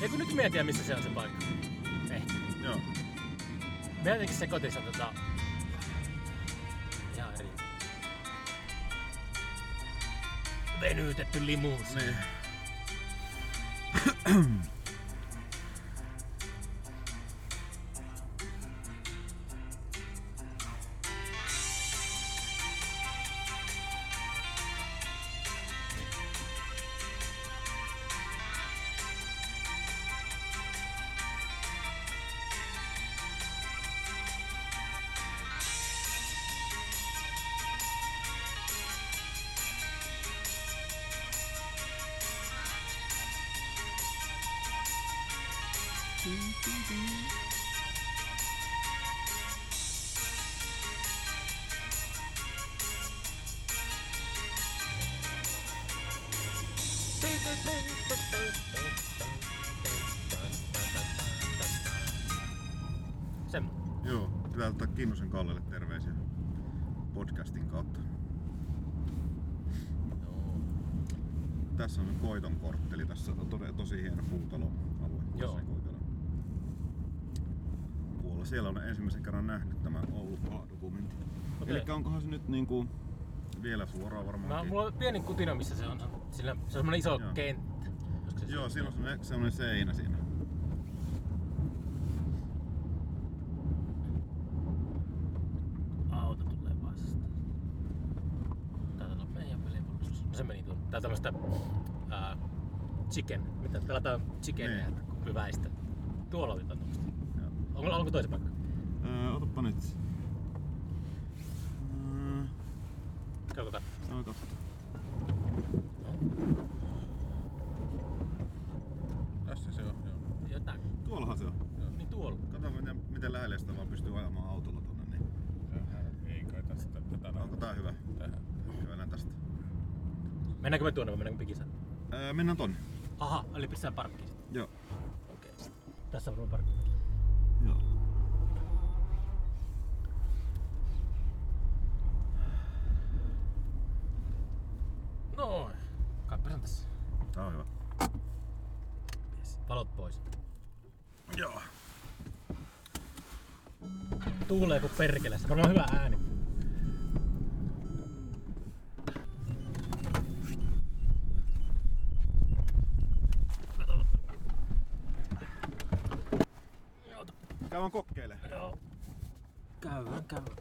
Speaker 1: kun nyt mietiä, missä se on se paikka. Ehkä.
Speaker 2: joo.
Speaker 1: Jotenkin se kotissa tota... Ihan eri. Venytetty limuus.
Speaker 2: Niin. Onkohan se nyt niinku vielä suoraan
Speaker 1: Mä,
Speaker 2: varmaan?
Speaker 1: mulla on pieni kutina, missä se on. Sillä, se on semmonen iso
Speaker 2: Joo.
Speaker 1: kenttä. Se
Speaker 2: Joo, siinä on semmonen, semmonen seinä siinä.
Speaker 1: Auto tulee vastaan. Taitaa olla meidän pelipuolustus. No se meni tuonne. Tää on tämmöstä ää, chicken. Mitä pelataan chickenia
Speaker 2: Niin.
Speaker 1: niin. hyväistä. Tuolla oli tämmöstä. Onko, onko toisen paikka?
Speaker 2: Öö, otapa nyt. Öö,
Speaker 1: Käykö katsomaan?
Speaker 2: saa katsoa. Tässä se on, joo.
Speaker 1: Jotain.
Speaker 2: Tuollahan se on.
Speaker 1: Niin tuolla.
Speaker 2: Kato miten, miten lähelle sitä vaan pystyy ajamaan autolla tonne. Niin.
Speaker 4: Ei kai tästä tätä
Speaker 2: Onko tää hyvä?
Speaker 4: tähän.
Speaker 2: Kävellään tästä.
Speaker 1: Mennäänkö me tuonne vai mennäänkö pikisään?
Speaker 2: Öö, mennään tonne.
Speaker 1: Aha, eli pistään parkkiin.
Speaker 2: Joo.
Speaker 1: Okei. Tässä on parkki.
Speaker 2: Joo.
Speaker 1: Noin. Kappelin tässä.
Speaker 2: Tää on hyvä.
Speaker 1: Yes. Valot pois.
Speaker 2: Joo.
Speaker 1: Tuulee kuin perkele. Se on hyvä ääni.
Speaker 2: Käydään kokkeile.
Speaker 1: Joo. Käydään, käydään.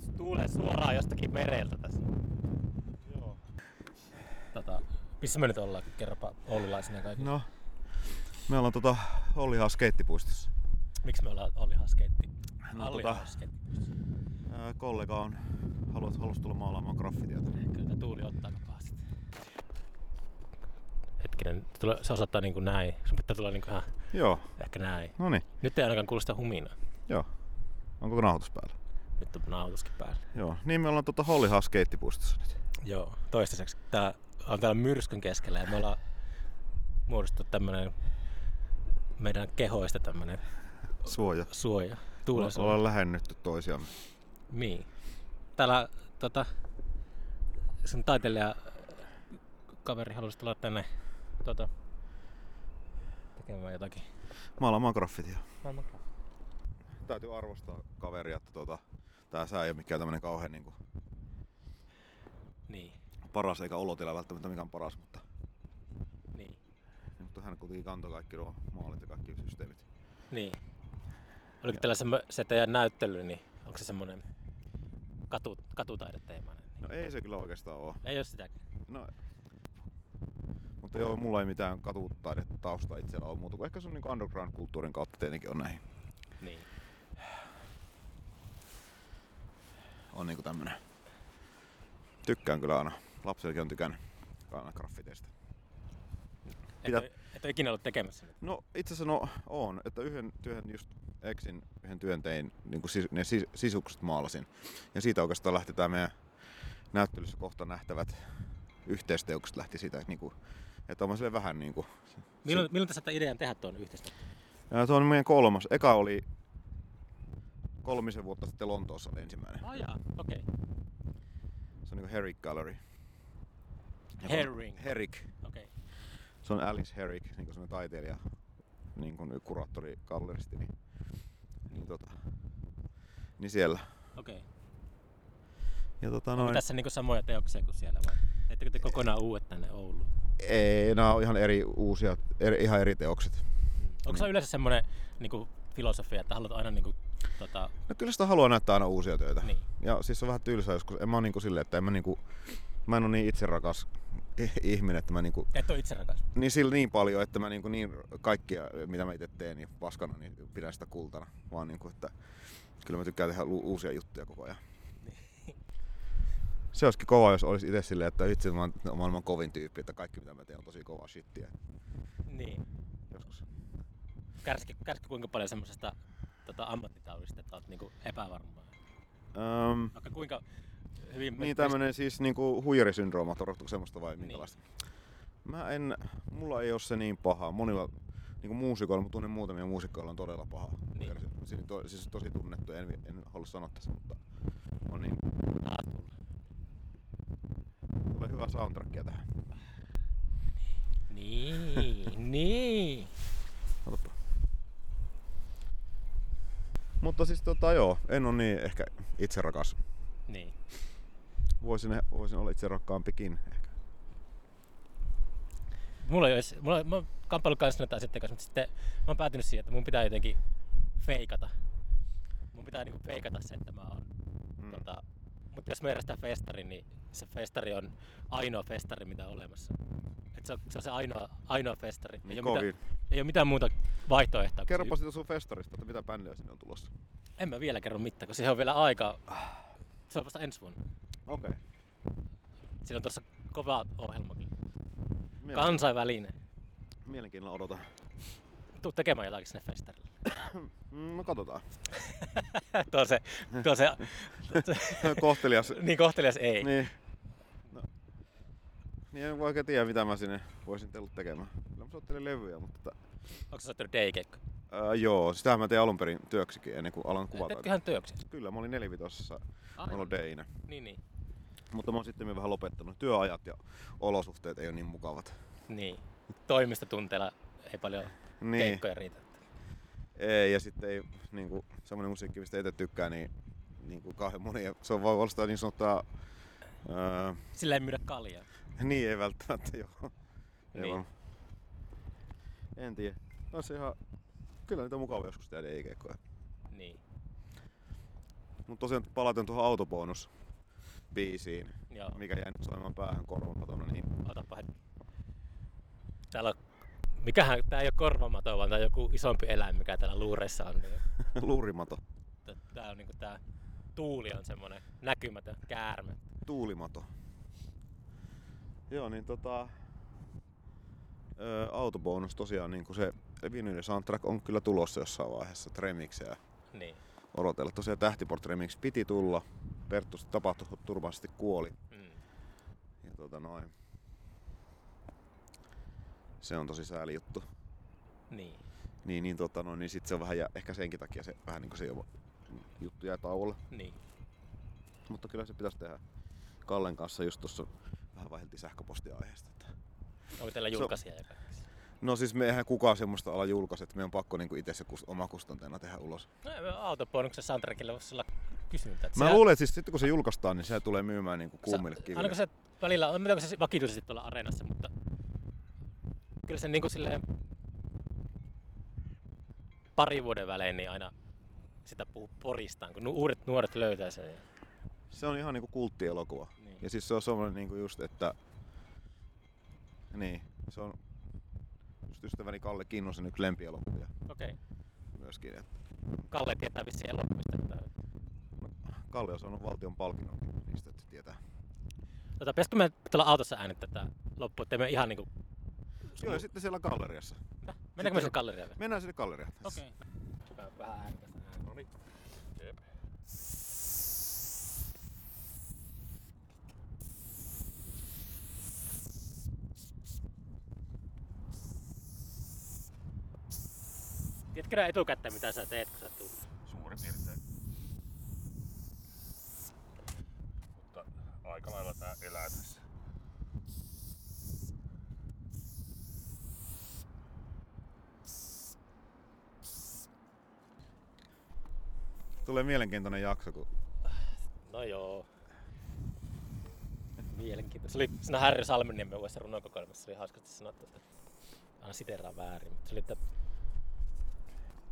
Speaker 1: Se Tuulee suoraan jostakin mereltä tässä.
Speaker 2: Joo.
Speaker 1: Tota, missä me nyt ollaan? Kerropa oululaisina kaikki.
Speaker 2: No. Me ollaan tota Ollihan skeittipuistossa.
Speaker 1: Miksi me ollaan Olli Haskeitti?
Speaker 2: No,
Speaker 1: Olli
Speaker 2: tota-. Ää, kollega on, haluat, halusi tulla maalaamaan graffitiota.
Speaker 1: Kyllä tää tuuli ottaa pahasti. Hetkinen, se osoittaa niinku näin. Sun pitää tulla niinku ihan
Speaker 2: Joo.
Speaker 1: ehkä näin.
Speaker 2: No niin.
Speaker 1: Nyt ei ainakaan kuulosta huminaa.
Speaker 2: Joo. Onko nauhoitus päällä?
Speaker 1: Nyt on nauhoituskin päällä.
Speaker 2: Joo. Niin me ollaan tota Hollihan skeittipuistossa nyt.
Speaker 1: Joo, toistaiseksi. Tää on täällä myrskyn keskellä ja me ollaan muodostettu tämmönen meidän kehoista tämmönen
Speaker 2: Suoja.
Speaker 1: suoja. Tuulen suoja.
Speaker 2: Ollaan lähennytty toisiamme.
Speaker 1: Niin. Täällä tota, sen taiteilija kaveri halusi tulla tänne tota, tekemään jotakin.
Speaker 2: Maalaamaan graffitia.
Speaker 1: Maailman
Speaker 2: Täytyy arvostaa kaveria, että tota, tää sää ei ole mikään tämmönen kauhean niinku
Speaker 1: Niin,
Speaker 2: paras eikä olotila välttämättä mikään paras, mutta,
Speaker 1: niin,
Speaker 2: mutta hän kuitenkin kantoi kaikki nuo maalit ja kaikki systeemit.
Speaker 1: niin. Oliko tällä se teidän näyttely, niin onko se semmonen katu, katutaideteemainen? Niin.
Speaker 2: No ei se kyllä oikeastaan oo.
Speaker 1: Ei oo sitäkään.
Speaker 2: No, mutta joo, mulla ei mitään katutaidetta tausta itsellä ole muuta kuin ehkä se on niin underground-kulttuurin kautta tietenkin on näihin
Speaker 1: Niin.
Speaker 2: on niinku tämmönen. Tykkään kyllä aina. Lapsillakin on tykännyt graffiteista.
Speaker 1: Et,
Speaker 2: Pitää-
Speaker 1: ole, et ole ikinä ollut tekemässä.
Speaker 2: No itse asiassa no on, että yhden työn just Exin yhden työn tein, niin kuin sis, ne sis, sisukset maalasin. Ja siitä oikeastaan lähti tämä meidän näyttelyssä kohta nähtävät yhteisteokset lähti siitä, niin kuin, että on sille vähän niin kuin,
Speaker 1: Milloin, milloin saatte idean tehdä tuon yhteistä?
Speaker 2: ja tuo on meidän kolmas. Eka oli kolmisen vuotta sitten Lontoossa oli ensimmäinen.
Speaker 1: Jaa, okei.
Speaker 2: Se on niin kuin Herrick Gallery.
Speaker 1: Herring.
Speaker 2: Herrick.
Speaker 1: Okei.
Speaker 2: Se on Alice Herrick, niin kuin taiteilija, niin kuin kuraattori, galleristi. Niin, niin, tota, niin siellä.
Speaker 1: Okei.
Speaker 2: Ja tota
Speaker 1: Onko
Speaker 2: noin,
Speaker 1: tässä niinku samoja teoksia kuin siellä vai? Teettekö te kokonaan uudet tänne Ouluun?
Speaker 2: ei, nämä on ihan eri uusia, eri, ihan eri teokset.
Speaker 1: Onko se yleensä semmoinen niinku, filosofia, että haluat aina niinku, tota,
Speaker 2: No kyllä sitä haluaa näyttää aina uusia töitä.
Speaker 1: niin.
Speaker 2: Ja siis se on vähän tylsää joskus. En mä oo niinku silleen, että en mä niinku, mä en oo niin itserakas ihminen, että mä niinku,
Speaker 1: Et ole itse rakas.
Speaker 2: niin sillä niin paljon, että mä niinku niin kaikkia, mitä mä itse teen, niin paskana, niin pidän sitä kultana. Vaan niinku, että kyllä mä tykkään tehdä uusia juttuja koko ajan. Se olisikin kova, jos olisi itse silleen, että itse mä oon maailman kovin tyyppi, että kaikki mitä mä teen on tosi kovaa shittiä.
Speaker 1: Niin.
Speaker 2: Joskus.
Speaker 1: Kärsikö, kärsikö kuinka paljon semmoisesta tota, ammattitaudista, että olet niinku epävarma?
Speaker 2: Öm,
Speaker 1: Vaikka kuinka hyvin...
Speaker 2: niin tämmönen siis niinku huijarisyndrooma, tarkoitatko semmoista vai minkälaista? Mä en, mulla ei ole se niin paha. Monilla niinku muusikoilla, mä tunnen muutamia muusikoilla on todella paha.
Speaker 1: Niin.
Speaker 2: Siis, to, siis tosi tunnettu, en, en halua sanoa tässä, mutta on niin. Tulee hyvä soundtrackia tähän.
Speaker 1: Niin, niin.
Speaker 2: Otapa. Mutta siis tota joo, en ole niin ehkä itse rakas.
Speaker 1: Niin.
Speaker 2: Voisin, voisin olla itse rakkaampikin ehkä.
Speaker 1: Mulla ei olisi, mulla, mä oon kamppailu kanssa näitä asioita kanssa, mutta sitten mä oon päätynyt siihen, että mun pitää jotenkin feikata. Mun pitää niinku feikata se, että mä oon
Speaker 2: Mm.
Speaker 1: Tota, mutta jos mä järjestän festarin, niin se festari on ainoa festari, mitä on olemassa. Et se, on, se on se ainoa, ainoa festari.
Speaker 2: Niin
Speaker 1: ei, ole mitään, ei ole mitään muuta vaihtoehtoa.
Speaker 2: Kerropa sitä sun festarista, että mitä bändejä sinne on tulossa.
Speaker 1: En mä vielä kerro mitään, kun siihen on vielä aika. Se on vasta ensi vuonna.
Speaker 2: Okei. Okay.
Speaker 1: Siinä on tuossa kova ohjelmakin. Kansainvälinen.
Speaker 2: Mielenkiinnolla odotan.
Speaker 1: Tuu tekemään jotakin sinne festarille.
Speaker 2: Mm, no katsotaan.
Speaker 1: tuo se, tuo se,
Speaker 2: Kohtelias.
Speaker 1: niin kohtelias ei.
Speaker 2: niin. No. Niin en voi oikein tiedä mitä mä sinne voisin tulla tekemään. Kyllä mä soittelin levyjä, mutta tota,
Speaker 1: Onko se soittanut day-keikka?
Speaker 2: Ää, joo, sitähän mä tein alun perin työksikin ennen kuin alan kuvata.
Speaker 1: Teetkö ihan työksi?
Speaker 2: Kyllä, mä olin nelivitosessa
Speaker 1: Aivan.
Speaker 2: Melodeinä.
Speaker 1: Niin, niin.
Speaker 2: Mutta mä oon sitten vähän lopettanut. Työajat ja olosuhteet ei ole niin mukavat.
Speaker 1: Niin. Toimistotunteella ei paljon
Speaker 2: Niin.
Speaker 1: keikkoja riitä.
Speaker 2: Ei, ja sitten ei niinku, semmoinen musiikki, mistä itse tykkää, niin, niin kuin kauhean moni. Se on vaan sitä niin sanottua... Öö,
Speaker 1: Sillä ei myydä kaljaa.
Speaker 2: niin ei välttämättä, joo. Ei
Speaker 1: Niin.
Speaker 2: vaan. En tiedä. On se ihan... Kyllä niitä on mukava joskus tehdä keikkoja.
Speaker 1: Niin.
Speaker 2: Mutta tosiaan palaten tuohon autobonus biisiin,
Speaker 1: Joo.
Speaker 2: mikä jäi nyt soimaan päähän korvamatona, niin
Speaker 1: Otapa. Täällä on... Mikähän, tää ei ole korvamato, vaan tää on joku isompi eläin, mikä täällä luureissa on. Niin,
Speaker 2: luurimato,
Speaker 1: tää on niinku tää tuuli on semmonen näkymätön käärme.
Speaker 2: tuulimato. Joo, niin tota... Ö, autobonus tosiaan niin kuin se vinyl soundtrack on kyllä tulossa jossain vaiheessa, Tremixeä
Speaker 1: Niin.
Speaker 2: odotella. Tosiaan Tähtiport Remix piti tulla, Perttu tapahtui, turvallisesti kuoli.
Speaker 1: Mm.
Speaker 2: Ja tota noin. Se on tosi sääli juttu.
Speaker 1: Niin.
Speaker 2: Niin, niin, tota noin, niin sit se on vähän, jä, ehkä senkin takia se vähän niinku se jo, juttu jää tauolle.
Speaker 1: Niin.
Speaker 2: Mutta kyllä se pitäisi tehdä Kallen kanssa just tuossa vähän vaihdeltiin sähköpostia aiheesta.
Speaker 1: Onko teillä julkaisija ja kaikki?
Speaker 2: No siis me eihän kukaan semmoista ala julkaise, että me on pakko niinku itse se kus, oma kustanteena tehdä ulos.
Speaker 1: No, autobonuksen soundtrackille voisi olla kysyntää.
Speaker 2: Mä luulen, että siis sitten kun se julkaistaan, niin se tulee myymään niinku kuumille kiville.
Speaker 1: Ainako se välillä, tiedä, onko se vakituisesti tuolla areenassa, mutta kyllä se niinku silleen pari vuoden välein niin aina sitä puhuu poristaan, kun uudet nuoret löytää sen.
Speaker 2: Se on ihan niinku kulttielokuva.
Speaker 1: Niin.
Speaker 2: Ja siis se on semmoinen niinku just, että... Niin, se on ystäväni Kalle Kinnusen yksi lempielokuvia
Speaker 1: Okei.
Speaker 2: myöskin. Että
Speaker 1: Kalle tietää vissiin elokuvista. Että...
Speaker 2: Kalle Kalle on saanut valtion palkinnon niistä, että se tietää.
Speaker 1: Tota, pitäisikö me tuolla autossa äänittää tää loppu, ettei me ihan niinku...
Speaker 2: Joo, ja sitten siellä galleriassa.
Speaker 1: Mennäänkö me sinne gallerialle?
Speaker 2: Mennään sinne galleriaan.
Speaker 1: Okei. Okay. Vähän äänittää Tiedätkö nää etukäteen mitä sä teet, kun sä tulet?
Speaker 4: Suurin piirtein. Mutta aika lailla tää elää tässä.
Speaker 2: Tulee mielenkiintoinen jakso, kun
Speaker 1: No joo. Mielenkiintoista. Se oli siinä Harry Salmenniemen uudessa runokokoelmassa, se oli hauskasti sanottu, että aina siteeraan väärin, mutta se oli, että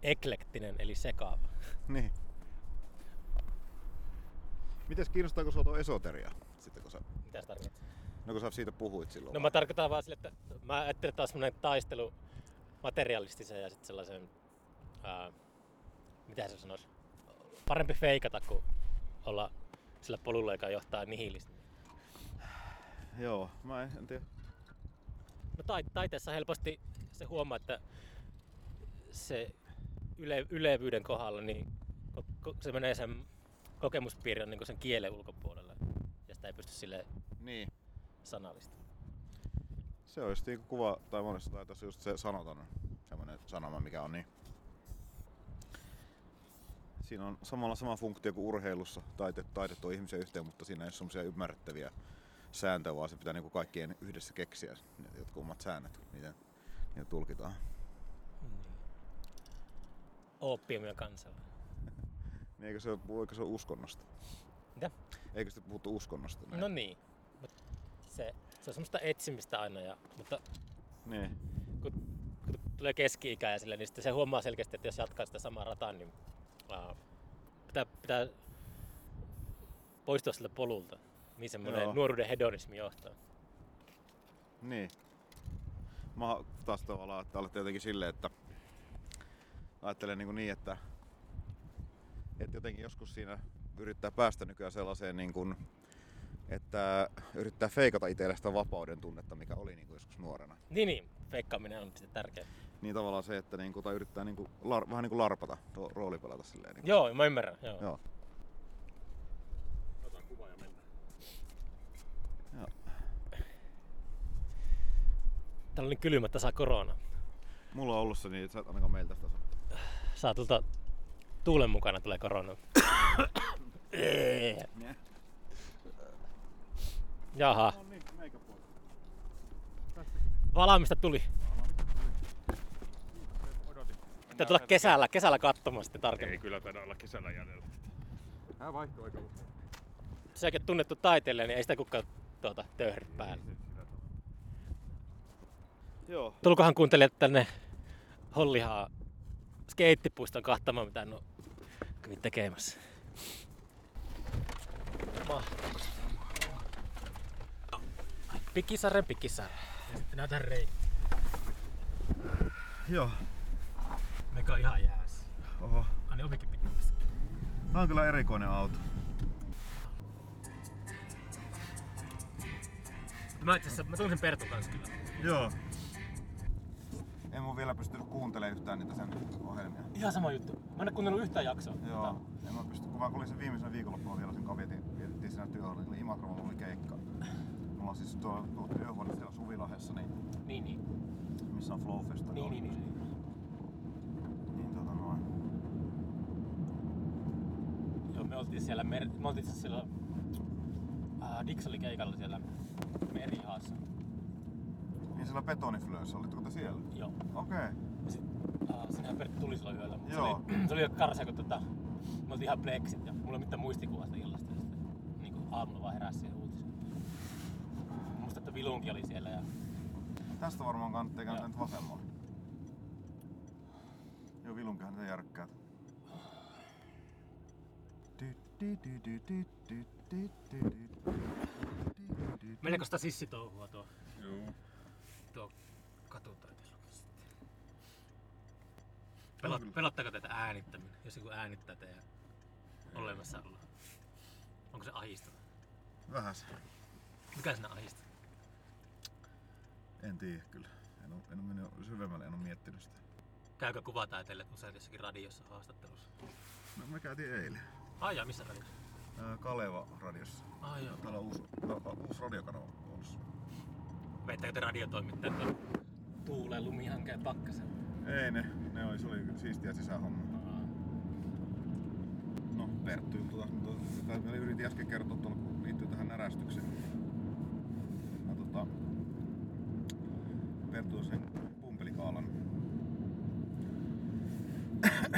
Speaker 1: eklektinen eli sekaava.
Speaker 2: Niin. Mites kiinnostaako sua tuo esoteria? Sitten kun sä,
Speaker 1: Mitä se tarkoittaa?
Speaker 2: no kun sä siitä puhuit silloin.
Speaker 1: No mä tarkoitan vaan sille, että mä ajattelin, että tämä on taistelu materialistisen ja sitten sellaisen, ää, mitä se sanoisi, parempi feikata kuin olla sillä polulla, joka johtaa nihilismiin.
Speaker 2: Joo, mä en, en tiedä.
Speaker 1: No tai, taiteessa helposti se huomaa, että se yle, ylevyyden kohdalla, niin se menee sen kokemuspiirin niin sen kielen ulkopuolelle. Ja sitä ei pysty sille
Speaker 2: Niin.
Speaker 1: sanallista.
Speaker 2: Se on just niinku kuva, tai monessa taiteessa just se sanoton, semmoinen sanoma, mikä on niin. Siinä on samalla sama funktio kuin urheilussa. Taite, taide tuo ihmisiä yhteen, mutta siinä ei ole semmoisia ymmärrettäviä sääntöjä, vaan se pitää niinku kaikkien yhdessä keksiä jotkut omat säännöt, miten niitä tulkitaan.
Speaker 1: Oppiumia kansalla.
Speaker 2: Niin eikö se, ole- eikö se ole uskonnosta?
Speaker 1: Mitä?
Speaker 2: Eikö sitten puhuttu uskonnosta? näin?
Speaker 1: No niin. Mut se, se on semmoista etsimistä aina, ja, mutta
Speaker 2: Niin.
Speaker 1: kun, kun tulee keski-ikä ja sille, niin sitten se huomaa selkeästi, että jos jatkaa sitä samaa rataa, niin ää, pitää, pitää poistua siltä polulta. Niin semmoinen
Speaker 2: Joo.
Speaker 1: nuoruuden hedonismi johtaa.
Speaker 2: Niin. Mä taas tavallaan, että olette jotenkin silleen, että ajattelen niin, niin että, että jotenkin joskus siinä yrittää päästä nykyään sellaiseen niin kuin, että yrittää feikata itselle sitä vapauden tunnetta, mikä oli niin kuin joskus nuorena.
Speaker 1: Niin, niin. Feikkaaminen on sitten tärkeää.
Speaker 2: Niin tavallaan se, että niin kuin, tai yrittää niin kuin, lar, vähän niin kuin larpata, ro- roolipelata silleen. Niin kuin.
Speaker 1: Joo, mä ymmärrän. Joo.
Speaker 2: Joo.
Speaker 4: Otetaan kuva ja mennään.
Speaker 2: Joo.
Speaker 1: Täällä on niin kylmä, että saa korona.
Speaker 2: Mulla on ollut se niin, että sä et ainakaan meiltä sitä saa.
Speaker 1: Saa tulta tuulen mukana tulee korona. Jaha,
Speaker 2: No niin,
Speaker 1: valmista tuli. Pitää tulla kesällä, kesällä katsomaan sitten
Speaker 4: Ei
Speaker 1: tarkemmin.
Speaker 4: kyllä taida olla kesällä jäljellä. Hän vaihtoi aika usein.
Speaker 1: Se onkin tunnettu taiteilija, niin ei sitä kukaan tuota, töyhry päällä.
Speaker 2: Joo.
Speaker 1: Tulkohan kuuntelijat tänne Hollihaa skeittipuiston kahtamaan, mitä en oo kävin tekemässä. Mahtavasti. Pikisarren pikisarren. Ja sitten näytän rei.
Speaker 2: Joo.
Speaker 1: Meka on ihan jäässä.
Speaker 2: Oho.
Speaker 1: Ani ovikin pitää auki.
Speaker 2: Tää on kyllä erikoinen auto.
Speaker 1: Mä itse asiassa, mä tunsin Pertun kanssa kyllä.
Speaker 2: Joo. En mä vielä pystynyt kuuntelemaan yhtään niitä sen ohjelmia.
Speaker 1: Ihan sama juttu. Mä en oo kuunnellut yhtään jaksoa.
Speaker 2: Joo. En mä pysty, kun mä olin sen viimeisen viikonloppuna vielä sen kavietin, vietettiin siinä työhuoneella. Imatralla oli keikka. Mulla on siis tuo, tuo työhuone siellä Suvilahdessa, niin,
Speaker 1: Niin, niin.
Speaker 2: missä on Flowfesta.
Speaker 1: Niin, niin, niin.
Speaker 2: Niin tota noin.
Speaker 1: Joo, me oltiin siellä, mer- me oltiin itse siellä, äh, Dix oli keikalla siellä merihaassa.
Speaker 2: Niin siellä betoniflöössä, olitteko te siellä?
Speaker 1: Joo.
Speaker 2: Okei. Okay.
Speaker 1: Äh, sinnehän Pertti tuli silloin yöllä. Mut Se
Speaker 2: Joo.
Speaker 1: oli, se oli jo karsia, kun tota, me oltiin ihan pleksit ja mulla ei mitään muistikuvaa sitä illasta. Ja sitten niin kuin aamulla vaan heräsi siihen uutiseen. Muista, että Vilunki oli siellä ja
Speaker 2: Tästä varmaan kannattaa
Speaker 1: Joo.
Speaker 2: nyt vasemmalle. Joo, vilunkihan se järkkäät.
Speaker 1: Meneekö sitä sissitouhua tuo,
Speaker 4: Joo.
Speaker 1: Tuo katutaiteella sitten? Pelot, pelottaako teitä äänittäminen, jos joku äänittää teidän olemassaoloa? Onko se ahista?
Speaker 2: Vähän se.
Speaker 1: Mikä sinä ahistaa?
Speaker 2: En tiedä kyllä. En ole, en ole mennyt syvemmälle, en ole miettinyt sitä.
Speaker 1: Käykö kuvataiteilijat usein jossakin radiossa haastattelussa?
Speaker 2: No me käytiin eilen.
Speaker 1: Ai jaa, missä radiossa?
Speaker 2: Kaleva radiossa.
Speaker 1: Ai joo.
Speaker 2: Täällä on uusi, uusi radiokanava Oulussa.
Speaker 1: Veittäkö te radiotoimittajat tuon tuuleen, lumihankeen pakkasen?
Speaker 2: Ei ne, ne oli, se oli siistiä sisähomma. No Perttu juttu taas, mutta mä yritin äsken kertoa tuolla, kun liittyy tähän närästykseen. Mä tota, Perttu on sen pumpelikaalan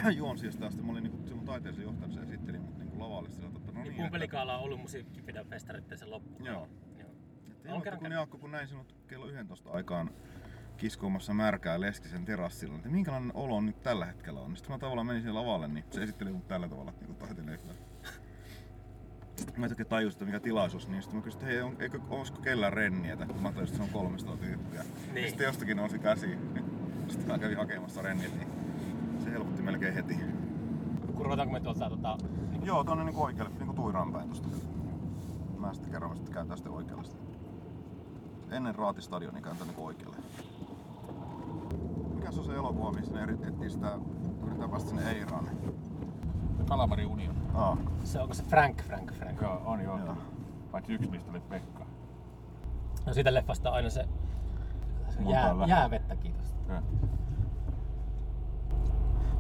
Speaker 2: juonsi ja sitä mä olin niinku, se mun taiteellisen johtajan se esitteli mut niinku lavalle sillä että no
Speaker 1: Niin,
Speaker 2: niin,
Speaker 1: Pumpelikaala on ollut musiikkipidän festarit sen loppuun.
Speaker 2: Joo. Että,
Speaker 1: kerran
Speaker 2: kun
Speaker 1: käynyt.
Speaker 2: Jaakko, kun näin sinut kello 11 aikaan kiskoamassa märkää Leskisen terassilla, että minkälainen olo nyt tällä hetkellä on. Niin Sitten mä tavallaan menin sinne lavalle, niin se esitteli mut tällä tavalla niin kuin taiteilijaksi. Mä jotenkin tajusin, että mikä tilaisuus, niin sitten mä kysyin, että hei, on, eikö, olisiko kellään renniä, kun mä tajusin, että se on 300 tyyppiä.
Speaker 1: Niin.
Speaker 2: Ja sitten jostakin nousi käsi. Sitten mä kävin hakemassa rennit, niin se helpotti melkein heti.
Speaker 1: Kurvataanko me tuolta tota...
Speaker 2: Joo, tonne niinku oikealle, niinku Tuiraan päin tosta. Mä sitten kerron, että kääntää sitten oikealle. Sitten. Ennen Raatistadionia kääntää niinku oikealle. Mikä se on se elokuva, missä ne etsii sitä, yritetään päästä sinne Eiraan?
Speaker 4: Kalamari Union.
Speaker 2: Aa,
Speaker 1: Se onko se Frank, Frank, Frank?
Speaker 4: Joo, on joo.
Speaker 2: Joo.
Speaker 4: Paitsi yksi niistä oli Pekka.
Speaker 1: No siitä leffasta aina se, se
Speaker 4: Monta
Speaker 1: jää, jäävettä, kiitos.
Speaker 4: Joo.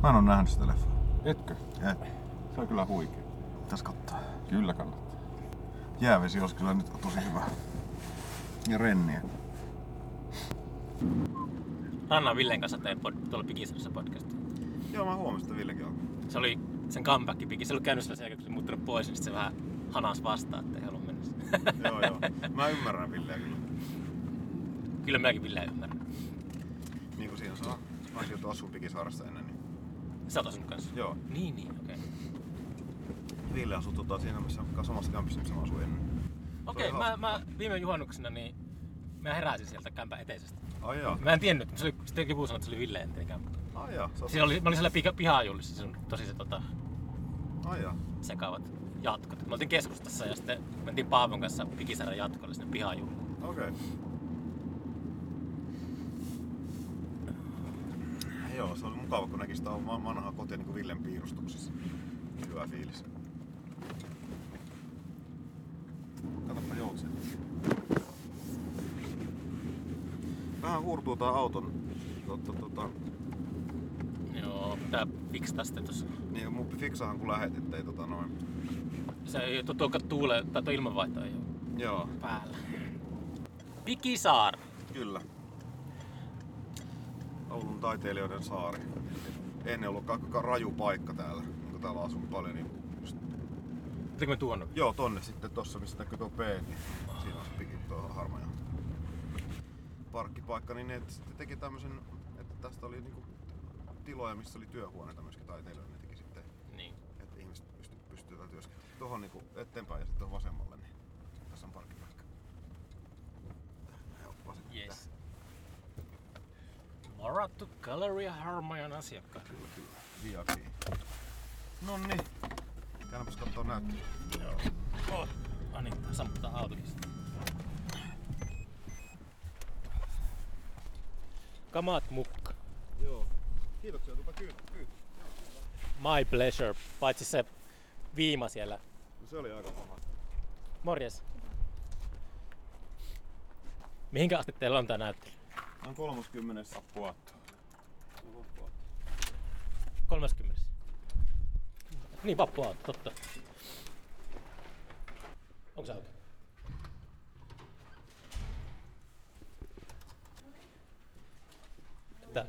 Speaker 2: mä en oo nähnyt sitä leffaa.
Speaker 4: Etkö?
Speaker 2: Et,
Speaker 4: Se on kyllä huikea.
Speaker 2: pitäis katsoa.
Speaker 4: Kyllä kannattaa.
Speaker 2: Jäävesi olisi kyllä nyt tosi hyvä. Ja renniä.
Speaker 1: Ranna Villen kanssa tein pod, tuolla Pikisarissa podcast.
Speaker 2: Joo, mä huomasin, että Villekin on.
Speaker 1: Se oli sen comeback Piki. Se oli käynyt sillä sen, kun se muuttunut pois, niin se vähän hanas vastaan, että ei halua mennä.
Speaker 2: joo, joo. Mä ymmärrän Villeä kyllä.
Speaker 1: Kyllä minäkin Ville ymmärrän.
Speaker 2: Niin kuin siinä saa. Mäkin joutu asuun Pikisaaressa ennen. Niin...
Speaker 1: Sä oot asunut kanssa?
Speaker 2: Joo.
Speaker 1: Niin, niin, okei. Okay.
Speaker 2: Ville asuu tota, siinä missä samassa kämpissä, missä mä asuin ennen.
Speaker 1: Okei,
Speaker 2: oli
Speaker 1: mä, mä viime juhannuksena niin mä heräsin sieltä kämpän eteisestä.
Speaker 2: Ai jaa.
Speaker 1: Mä en tiennyt, se oli, sitten joku sanoi, että se oli Ville entinen kämppä.
Speaker 2: Ai. Sä oot-
Speaker 1: Siinä oli, mä olin siellä piha, pihajullissa, se on tosi se tota,
Speaker 2: Ai jaa.
Speaker 1: sekavat jatkot. Me oltiin keskustassa ja sitten mentiin Paavon kanssa Pikisarjan jatkolle sinne pihajulliin.
Speaker 2: Okei. Okay. Joo, se oli mukava, kun näki sitä va- vanhaa kotia niin kuin Villen piirustuksissa. Hyvä fiilis. Katsopa joutsen. Vähän huurtuu tää auton. Totta, tota,
Speaker 1: Joo, pitää fiksata sitten tossa.
Speaker 2: niin mun fiksahan kun lähet, ettei tota noin.
Speaker 1: Se ei tuo, tuo tuule, tai tuo ilmanvaihto ei ole
Speaker 2: Joo,
Speaker 1: päällä. Pikisaar.
Speaker 2: kyllä. Oulun taiteilijoiden saari. Ennen ollut aika raju paikka täällä. Kun täällä on asunut paljon, niin
Speaker 1: Pitääkö me tuonut?
Speaker 2: Joo, tonne sitten tossa, missä näkyy tuo P, niin siinä on se pikit tuo harmaja parkkipaikka, niin ne sitten teki tämmösen, että tästä oli niinku tiloja, missä oli työhuoneita myöskin taiteilijoille, ne teki sitten,
Speaker 1: Niin.
Speaker 2: että ihmiset pysty, pystyy täällä työskentelemään. Tuohon niinku eteenpäin ja sitten vasemmalle, niin tässä on parkkipaikka.
Speaker 1: Yes. Varattu Galleria Harmajan asiakkaat.
Speaker 2: Kyllä, kyllä. VIP. Nonni. Käydäänpäs kattoo näyttelyä.
Speaker 1: Joo. Oh. Ah niin, sammuttaa autokin. sitten. Kamat mukka.
Speaker 2: Joo. Kiitoksia tuota kyyti.
Speaker 1: My pleasure. Paitsi se viima siellä.
Speaker 2: No se oli aika paha.
Speaker 1: Morjes. Mihinkä asti teillä on tää näyttely?
Speaker 2: On 30.
Speaker 4: Puotto.
Speaker 1: 30. Niin, vappuauto, totta. Onko se auki? Että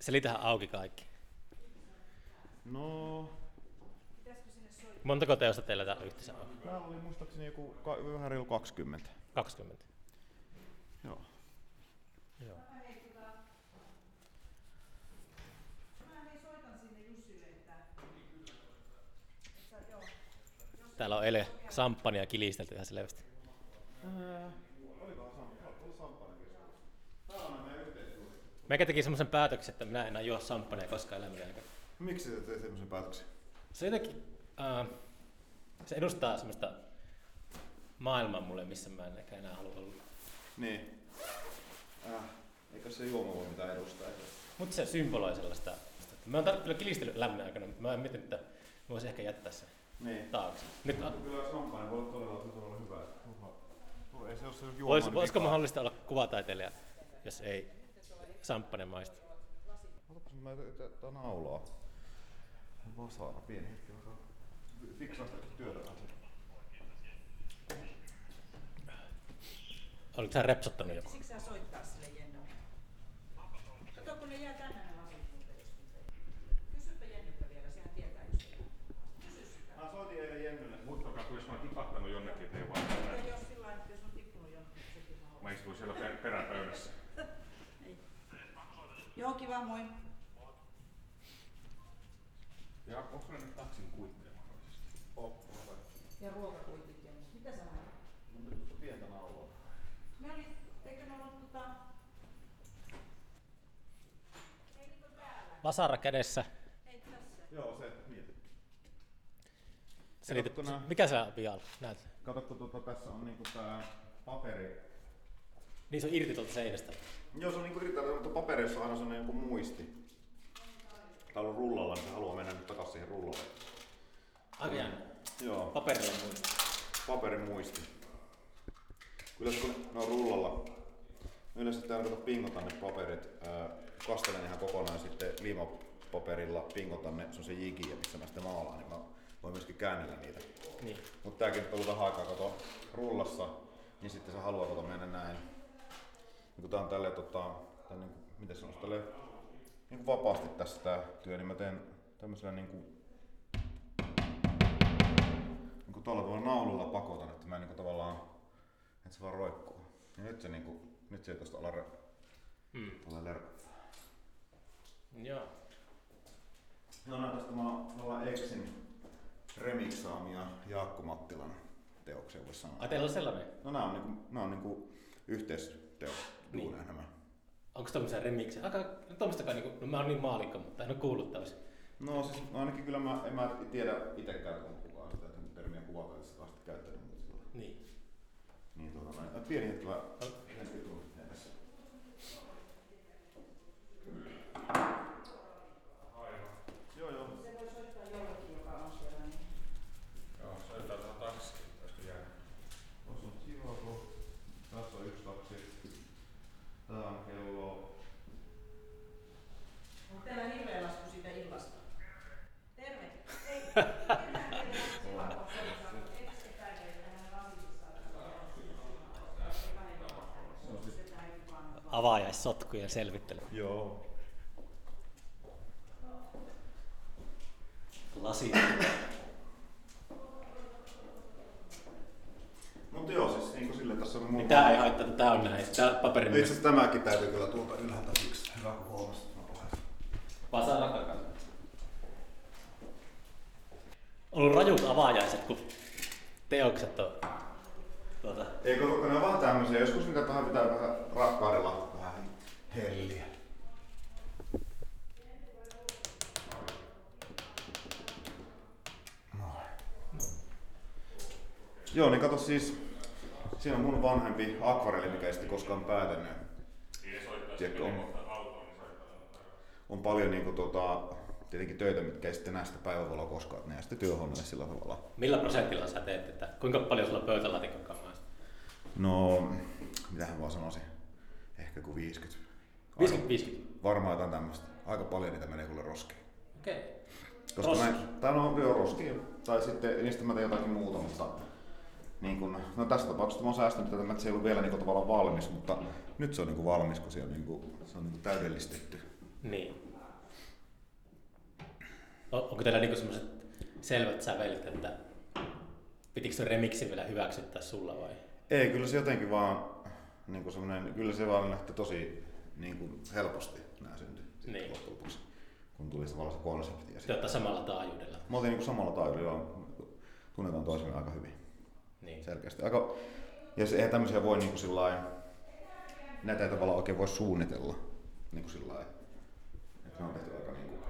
Speaker 1: Selitähän auki kaikki.
Speaker 2: No,
Speaker 1: Montako teosta teillä täällä yhteensä on?
Speaker 2: täällä oli muistaakseni joku ka- vähän reilu 20.
Speaker 1: 20.
Speaker 2: Joo.
Speaker 1: Joo. Täällä on eilen samppania kilistelty ihan selvästi. Meikä teki semmoisen päätöksen, että minä en enää juo samppanea koskaan elämäni aikana.
Speaker 2: Miksi sä teet semmoisen päätöksen?
Speaker 1: Se jotenkin, äh, se edustaa semmoista maailmaa mulle, missä mä en ehkä enää halua olla.
Speaker 2: Niin. Äh, eikö se juoma voi mitään edustaa?
Speaker 1: Mutta se symboloi sellaista. että Mä oon tar- kyllä kilistellyt elämäni aikana, mutta mä en mietin, että voisi ehkä jättää sen
Speaker 2: Niin.
Speaker 1: taakse. Nyt, a-
Speaker 2: Kyllä champagne voi olla todella, todella hyvä. Ei se ole se juoma.
Speaker 1: vois, voisiko mahdollista olla kuvataiteilija, jos ei samppane maistu?
Speaker 2: Otapas mä tää naulaa. Vasara, pieni hetki. mä työtä.
Speaker 1: Oliko sä repsottanut joku?
Speaker 5: Siksi sä soittaa sille Jennolle. Kato, kun ne jää tänne ne lasit Kysypä Jennyltä vielä, sehän tietää just sitä. Kysy sitä.
Speaker 2: Mä soitin eilen Jennylle.
Speaker 4: Muistakaa, kun jos mä oon tipahtanut jonnekin, että ei vaan
Speaker 5: Ja jos sillä lailla, että jos on tippunut jonnekin, niin sekin
Speaker 4: Mä istuin siellä per- peräpöydässä.
Speaker 5: Joo, kiva, moi.
Speaker 4: Ja onko ne nyt taksin kuitteja mahdollisesti?
Speaker 5: Ja ruokakuitit ja Mitä sä haluat?
Speaker 2: Pientä naulaa.
Speaker 5: Me oli, eikö ne ollut tota...
Speaker 1: Vasara kädessä.
Speaker 5: Ei tässä.
Speaker 2: Joo, se mieti.
Speaker 1: Selitä,
Speaker 2: nää?
Speaker 1: mikä se on vielä? Näet.
Speaker 2: Katsotko, tuota, tässä on niinku tää paperi.
Speaker 1: Niin se on irti tuolta seinästä.
Speaker 2: Joo, se on niinku yrittää, mutta paperissa on aina sellainen joku muisti. Täällä on rullalla, niin se haluaa mennä nyt takaisin siihen rullalle.
Speaker 1: Aika jännä.
Speaker 2: Joo,
Speaker 1: Paperilla muista.
Speaker 2: paperin muisti. Kyllä kun ne on rullalla, yleensä täällä kato pingotan ne paperit, kastelen ihan kokonaan sitten liimapaperilla pingotan ne, se on se jigiä, missä mä sitten maalaan, niin mä voin myöskin käännellä niitä.
Speaker 1: Niin.
Speaker 2: Mutta tääkin nyt on ollut vähän aikaa kato rullassa, niin sitten se haluaa kato mennä näin. Niin kun tää on tälleen tota, tää niinku, miten sanois, tälleen niinku vapaasti tässä tää työ, niin mä teen tämmöisellä niinku niinku tuolla tavalla naululla pakotan, että mä en niinku tavallaan, että se vaan roikkuu. Ja nyt se niinku, nyt se ei tosta ala
Speaker 1: Hmm.
Speaker 2: tulee lärpättää.
Speaker 1: Joo.
Speaker 2: No nämä tästä mä ollaan Exin remiksaamia Jaakko Mattilan teoksia voisi sanoa.
Speaker 1: Ai teillä on sellainen.
Speaker 2: No nämä on niinku, nämä on niinku yhteisteos
Speaker 1: Niin.
Speaker 2: niin. nämä.
Speaker 1: Onko tämmöisiä remiksejä? Aika, no tommostakaan niinku, no mä oon niin maalikko, mutta en oo kuullut tämmöisiä.
Speaker 2: No siis no ainakin kyllä mä, en mä tiedä itse käytän kuvataiteessa sitten käyttänyt, mutta sillä
Speaker 1: Niin.
Speaker 2: Niin tuota. Pieni hetki mä hetki tuun tässä. Joo joo.
Speaker 5: Se voi soittaa jollekin, joka on siellä. Niin.
Speaker 4: Joo, soitetaan tähän taksiin, olisiko jäänyt?
Speaker 2: Tuossa on Chivago. Tässä on yksi taksi. Tää on kello...
Speaker 5: Onko teillä hirveä lasku siitä illasta? Terve. Ei, mennään teille Sivakon suuntaan. Ex-epäilee tähän lasitissa.
Speaker 1: Avaajaissotkujen selvittely.
Speaker 2: Joo.
Speaker 1: Lasi.
Speaker 2: Mutta joo, siis niinku sille tässä on.
Speaker 1: Niin tää ei haittaa, tää on näin. Tää paperi
Speaker 2: Itse asiassa tämäkin täytyy kyllä tuolta ylhäältä siksi. Hyvä kun huomasit.
Speaker 1: Vasara takana. On ollut rajut avaajaiset, kun teokset on tuota,
Speaker 2: Eikö kun ne on vaan tämmöisiä, joskus niitä vähän pitää vähän rakkaudella helliä. Joo, niin kato siis, siinä on mun vanhempi akvarelli, mikä ei sitten koskaan päätänyt. Tiedätkö, on, on paljon niinku tota, tietenkin töitä, mitkä ei sitten näe sitä päivävaloa koskaan, että ne jää sitten työhuoneelle sillä tavalla.
Speaker 1: Millä prosentilla sä teet, että kuinka paljon sulla on pöytälaatikon kamaa?
Speaker 2: No, mitähän vaan sanoisin, ehkä kuin 50.
Speaker 1: 50-50.
Speaker 2: Varmaan jotain tämmöistä. Aika paljon niitä menee kuule roskiin.
Speaker 1: Okei. Okay.
Speaker 2: Koska
Speaker 1: Roski?
Speaker 2: mä, tai no joo, roskiin. Tai sitten niistä mä teen jotakin muuta, mutta niin kun, no tässä tapauksessa mä oon säästänyt tätä, että se ei ollut vielä niin tavallaan valmis, mutta nyt se on niin valmis, kun se on, niin kuin, se on niin täydellistetty.
Speaker 1: Niin. O- onko teillä niinku semmoiset selvät sävelit, että pitikö se remiksi vielä hyväksyttää sulla vai?
Speaker 2: Ei, kyllä se jotenkin vaan, niin kuin semmoinen, kyllä se vaan lähti tosi niin kuin helposti nämä syntyi
Speaker 1: Niin.
Speaker 2: lopuksi, kun tuli se se konsepti. Ja
Speaker 1: Te olette samalla taajuudella.
Speaker 2: Me oltiin niin samalla taajuudella, tunnetaan toisemme aika hyvin.
Speaker 1: Niin.
Speaker 2: selkeästi. Aika, ja se, eihän tämmöisiä voi niin kuin sillain, näitä ei tavallaan oikein voi suunnitella. niin kuin sillä lailla. että Ne on tehty aika niin kuin,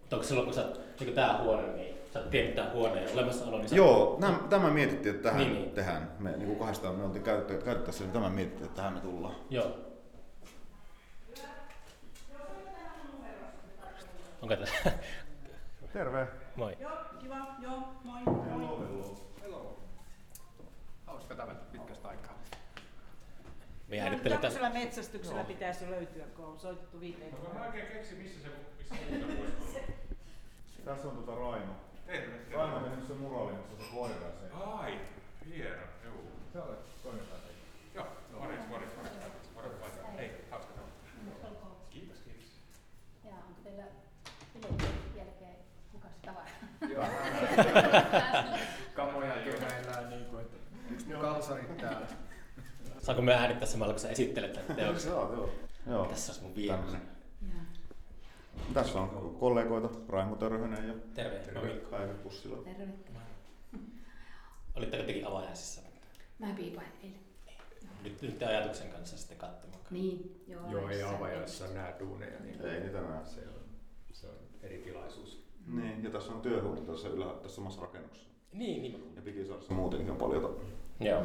Speaker 1: Mutta onko silloin, kun sä niin tää huone, niin sä oot tiennyt tää huoneen olemassaolo, niin sä...
Speaker 2: Joo, näm, tämä mietittiin, että tähän
Speaker 1: Niin,
Speaker 2: niin, tehdään. Me niin kuin kahdestaan me oltiin käyttö, käyttäessä, niin tämä mietittiin, että tähän me tullaan.
Speaker 1: Joo. Onko tässä?
Speaker 2: Terve.
Speaker 1: Moi.
Speaker 5: Joo, kiva, joo, moi, moi.
Speaker 6: Hauska tavata pitkästä aikaa.
Speaker 1: Me
Speaker 5: Ihan
Speaker 1: äänittelen tässä.
Speaker 5: Tämmöisellä metsästyksellä pitäisi jo löytyä, kun on soitettu viiteen.
Speaker 4: No mä oikein keksin, missä se, missä olla.
Speaker 2: Tässä on tuota Raimo.
Speaker 4: Terve.
Speaker 2: Raimo on tehnyt se muraali, missä se koira se.
Speaker 4: Ai, hieno. Joo.
Speaker 6: Se olet.
Speaker 4: Joo, morjens, morjens, morjens. Morjens, morjens. Hei, hauska tavata. Kiitos, kiitos.
Speaker 7: Ja onko teillä bileiden jälkeen hukas tavara?
Speaker 8: Kamojakin meillä on niin kuin, että yksi ne kalsarit täällä.
Speaker 1: Saanko me äänittää samalla, kun sä esittelet tämän teoksen?
Speaker 2: Joo, joo. Joo.
Speaker 1: Tässä olisi mun vieras.
Speaker 2: Tässä on kollegoita, Raimo Törhönen ja
Speaker 1: Terve. Mikko.
Speaker 2: Päivi Pussila.
Speaker 7: Terve.
Speaker 1: Olitteko tekin avajaisissa?
Speaker 7: Mä piipain eilen.
Speaker 1: Nyt, nyt te ajatuksen kanssa sitten katsomaan.
Speaker 7: Niin, joo.
Speaker 8: Joo, ei avajaisissa nää duuneja, niin
Speaker 2: Ei niitä näe.
Speaker 8: se on, se on eri tilaisuus.
Speaker 2: Niin, ja tässä on työhuone tässä, ylä, tässä samassa rakennuksessa.
Speaker 1: Niin, niin.
Speaker 2: Ja Pikisaaressa muutenkin on paljon.
Speaker 1: Joo.